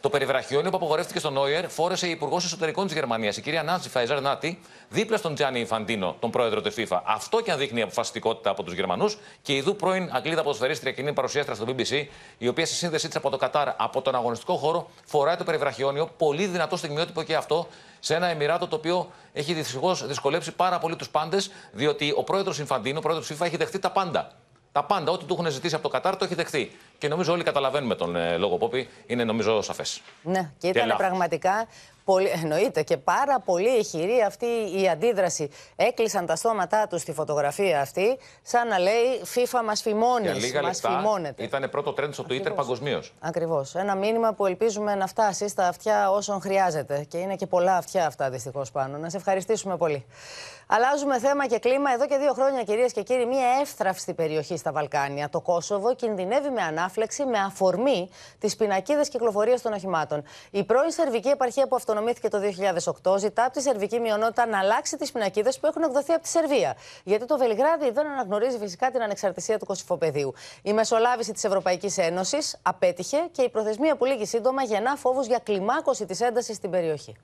Το περιβραχιόνιο που απογορεύτηκε στον Νόιερ φόρεσε η Υπουργός Εσωτερικών της Γερμανίας, η κυρία Νάντσι Φαϊζέρ Νάτι, δίπλα στον Τζάνι Ιφαντίνο, τον πρόεδρο της FIFA. Αυτό και αν δείχνει αποφασιστικότητα από τους Γερμανούς και ειδού πρώην Αγγλίδα ποδοσφαιρίστρια κοινή παρουσίαστρα στο BBC, η οποία στη σύνδεσή της από το Κατάρ, από τον αγωνιστικό χώρο, φοράει το περιβραχιόνιο, πολύ δυνατό στιγμιότυπο και αυτό, σε ένα Εμμυράτο το οποίο έχει δυστυχώς δυσκολέψει πάρα πολύ τους πάντες, διότι ο πρόεδρος Ιφαντίνο, ο πρόεδρος FIFA, έχει δεχτεί τα πάντα. Τα πάντα, ό,τι του έχουν ζητήσει από το Κατάρ, το έχει δεχθεί. Και νομίζω όλοι καταλαβαίνουμε τον ε, λόγο Πόπη. Είναι νομίζω σαφές. Ναι, και ήταν πραγματικά. Πολύ, εννοείται και πάρα πολύ ηχηρή αυτή η αντίδραση. Έκλεισαν τα στόματά τους στη φωτογραφία αυτή, σαν να λέει FIFA μας φημώνει. Για λίγα Μας λεπτά φημώνεται. ήταν πρώτο trend στο Twitter παγκοσμίως. Ακριβώς. Ένα μήνυμα που ελπίζουμε να φτάσει στα αυτιά όσων χρειάζεται. Και είναι και πολλά αυτιά αυτά δυστυχώς πάνω. Να σε ευχαριστήσουμε πολύ. Αλλάζουμε θέμα και κλίμα. Εδώ και δύο χρόνια, κυρίες και κύριοι, μια εύθραυστη περιοχή στα Βαλκάνια, το Κόσοβο, κινδυνεύει με ανάφλεξη με αφορμή τις πινακίδες κυκλοφορίας των οχημάτων. Η πρώην Σερβική επαρχία που αυτονομήθηκε το 2008 ζητά από τη Σερβική μειονότητα να αλλάξει τις πινακίδες που έχουν εκδοθεί από τη Σερβία. Γιατί το Βελιγράδι δεν αναγνωρίζει φυσικά την ανεξαρτησία του Κωσυφοπεδίου. Η μεσολάβηση της Ευρωπαϊκής Ένωσης απέτυχε και η προθεσμία που λύγει σύντομα γεννά φόβους για κλιμάκωση της έντασης στην περιοχή.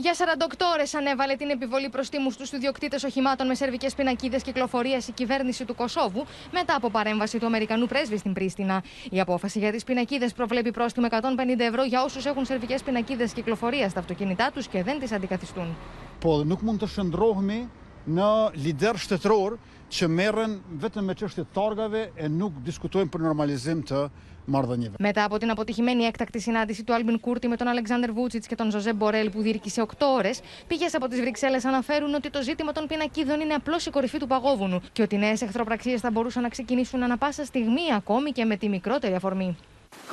Για 48 ώρες ανέβαλε την επιβολή προστίμου στου ιδιοκτήτες οχημάτων με σερβικές πινακίδες κυκλοφορία η κυβέρνηση του Κωσόβου μετά από παρέμβαση του Αμερικανού πρέσβη στην Πρίστινα. Η απόφαση για τις πινακίδες προβλέπει πρόστιμο 150 ευρώ για όσους έχουν σερβικές πινακίδες κυκλοφορία στα αυτοκίνητά τους και δεν τις αντικαθιστούν. Po nuk mund të shndërrohemi në lider shtetëror që merren vetëm me çështje të targave e nuk diskutojmë për normalizim të marrëdhënieve. Μετά από την αποτυχημένη έκτακτη συνάντηση του Άλμπιν Κούρτη με τον Αλεξάνδρ Βούτσιτς και τον Ζοζέπ Μπορέλ που διήρκησε 8 ώρες, πηγές από τις Βρυξέλλες αναφέρουν ότι το ζήτημα των πινακίδων είναι απλώς η κορυφή του παγόβουνου και ότι νέες εχθροπραξίες θα μπορούσαν να ξεκινήσουν ανα πάσα στιγμή ακόμη και με τη μικρότερη αφορμή.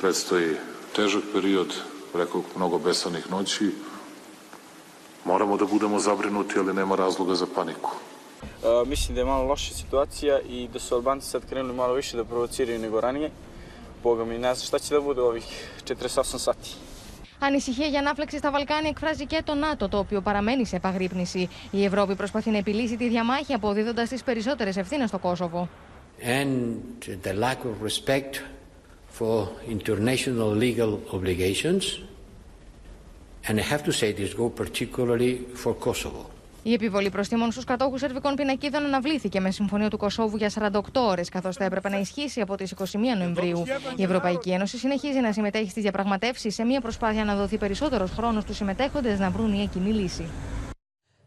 Predstoji težak period, rekao mnogo besanih noći. Moramo da budemo zabrinuti, ali nema razloga za paniku. Uh, mislim da je malo loša situacija i da su Albanci sad krenuli malo više da provociraju nego ranije. Boga mi, ne znam šta će da bude ovih 48 sati. Ανησυχία για ανάφλεξη στα Βαλκάνια εκφράζει και το ΝΑΤΟ, το οποίο παραμένει σε επαγρύπνηση. Η Ευρώπη προσπαθεί να επιλύσει τη διαμάχη αποδίδοντας τις περισσότερες ευθύνες στο Κόσοβο. and the lack of respect for international legal obligations. And I have to say this go particularly for Kosovo. Η επιβολή προστήμων στους κατόχους σερβικών πινακίδων αναβλήθηκε με συμφωνία του Κωσόβου για 48 ώρες, καθώς θα έπρεπε να ισχύσει από τις 21 Νοεμβρίου. Η Ευρωπαϊκή Ένωση συνεχίζει να συμμετέχει στις διαπραγματεύσεις σε μια προσπάθεια να δοθεί περισσότερος χρόνος στους συμμετέχοντες να βρουν μια κοινή λύση.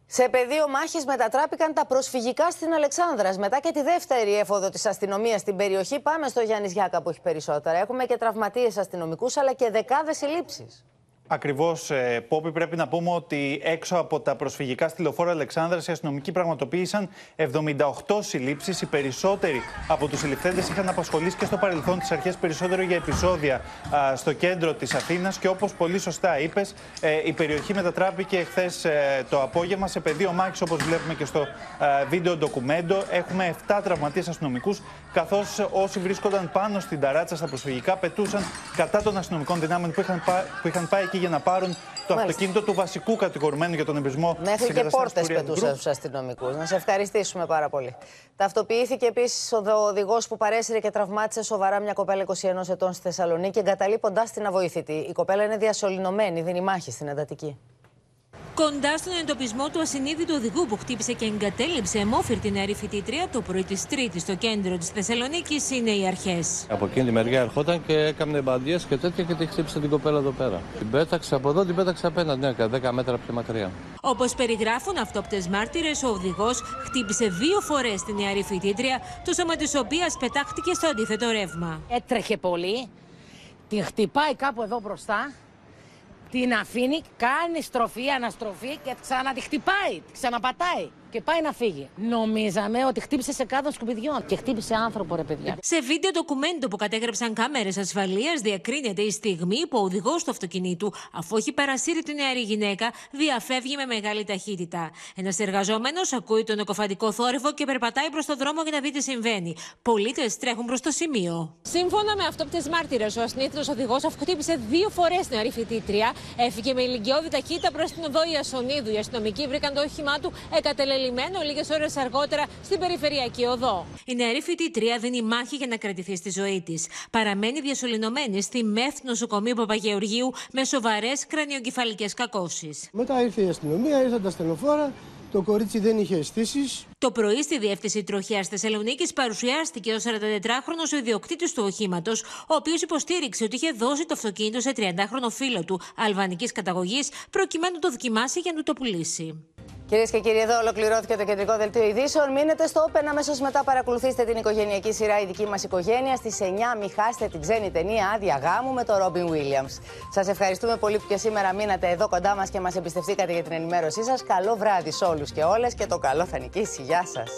Σε πεδίο μάχης μετατράπηκαν τα προσφυγικά στην Αλεξάνδρας. Μετά και τη δεύτερη έφοδο της αστυνομίας στην περιοχή, πάμε στο Γιάννης Γιάκα που έχει περισσότερα. Έχουμε και τραυματίες αστυνομικούς αλλά και δεκάδες συλλήψεις. Ακριβώς, ε, Πόπη, πρέπει να πούμε ότι έξω από τα προσφυγικά στη λεωφόρο Αλεξάνδρας, οι αστυνομικοί πραγματοποίησαν 78 συλλήψεις. Οι περισσότεροι από τους συλληφθέντες είχαν απασχολήσει και στο παρελθόν τις αρχές περισσότερο για επεισόδια α, στο κέντρο της Αθήνας. Και όπως πολύ σωστά είπες, ε, η περιοχή μετατράπηκε χθες ε, το απόγευμα σε πεδίο μάχης, όπως βλέπουμε και στο ε, βίντεο ντοκουμέντο. Έχουμε 7 τραυματίες αστυνομικούς, καθώς όσοι βρίσκονταν πάνω στην ταράτσα στα προσφυγικά πετούσαν κατά των αστυνομικών δυνάμεων που είχαν, που είχαν πάει εκεί για να πάρουν το Μάλιστα. αυτοκίνητο του βασικού κατηγορουμένου για τον εμπισμό. Μέχρι και πόρτες πετούσαν στους αστυνομικούς. Να σε ευχαριστήσουμε πάρα πολύ. Ταυτοποιήθηκε επίσης ο οδηγός που παρέσυρε και τραυμάτισε σοβαρά μια κοπέλα 21 ετών στη Θεσσαλονίκη, εγκαταλείποντά την αβοήθητη. Η κοπέλα είναι διασωληνωμένη, δίνει μάχη στην εντατική. Κοντά στον εντοπισμό του ασυνείδητου οδηγού που χτύπησε και εγκατέλειψε αιμόφυρτη νεαρή φοιτήτρια το πρωί της Τρίτης στο κέντρο της Θεσσαλονίκης είναι οι αρχές. Από εκείνη τη μεριά ερχόταν και έκανε μπαντιές και τέτοια και τη χτύπησε την κοπέλα εδώ πέρα. Την πέταξε από εδώ, την πέταξε απέναντι, ναι, 10 μέτρα πιο μακριά. Όπως περιγράφουν αυτόπτες μάρτυρες, ο οδηγός χτύπησε δύο φορές την νεαρή φοιτήτρια, το σώμα της οποίας πετάχτηκε στο αντίθετο ρεύμα. Έτρεχε πολύ, την χτυπάει κάπου εδώ μπροστά, την αφήνει, κάνει στροφή, αναστροφή και ξανά τη χτυπάει, τη ξαναπατάει και πάει να φύγει. Νομίζαμε ότι χτύπησε σε κάδο σκουπιδιών και χτύπησε άνθρωπο, ρε παιδιά. Σε βίντεο ντοκουμέντο που κατέγραψαν κάμερες ασφαλείας, διακρίνεται η στιγμή που ο οδηγός του αυτοκινήτου, αφού έχει παρασύρει την νεαρή γυναίκα, διαφεύγει με μεγάλη ταχύτητα. Ένας εργαζόμενος ακούει τον εκοφαντικό θόρυβο και περπατάει προς το δρόμο για να δει τι συμβαίνει. Πολίτες τρέχουν προς το σημείο. Σύμφωνα με αυτόπτες μάρτυρες, ο ασυνήθιστο οδηγός αφού χτύπησε δύο φορές την νεαρή φοιτήτρια, έφυγε με ηλικιώδη ταχύτητα προς την οδό Ιασονίδου. Οι αστυνομικοί βρήκαν το όχημά του εγκατελελειμμένο λίγες ώρες αργότερα στην περιφερειακή οδό. Η νεαρή φοιτήτρια δίνει μάχη για να κρατηθεί στη ζωή της. Παραμένει διασωληνωμένη στη ΜΕΘ νοσοκομείου Παπαγεωργίου με σοβαρές κρανιογκεφαλικέ κακώσεις. Μετά ήρθε η αστυνομία, ήρθαν τα στενοφόρα, το κορίτσι δεν είχε αισθήσεις. Το πρωί στη Διεύθυνση Τροχιά Θεσσαλονίκης παρουσιάστηκε ο 44χρονο ιδιοκτήτης του οχήματος, ο οποίος υποστήριξε ότι είχε δώσει το αυτοκίνητο σε 30χρονο φίλο του αλβανικής καταγωγής, προκειμένου να το δοκιμάσει για να του το πουλήσει. Κυρίες και κύριοι, εδώ ολοκληρώθηκε το κεντρικό δελτίο ειδήσεων. Μείνετε στο Open. Αμέσως μετά παρακολουθήστε την οικογενειακή σειρά Η δική μας οικογένεια. Στις 9 μην χάσετε την ξένη ταινία Άδεια Γάμου με τον Ρόμπιν Williams. Σας ευχαριστούμε πολύ που και σήμερα μείνατε εδώ κοντά μας και μας εμπιστευτήκατε για την ενημέρωσή σας. Καλό βράδυ σε όλους και όλες και το καλό θα νικήσει. Γεια σας.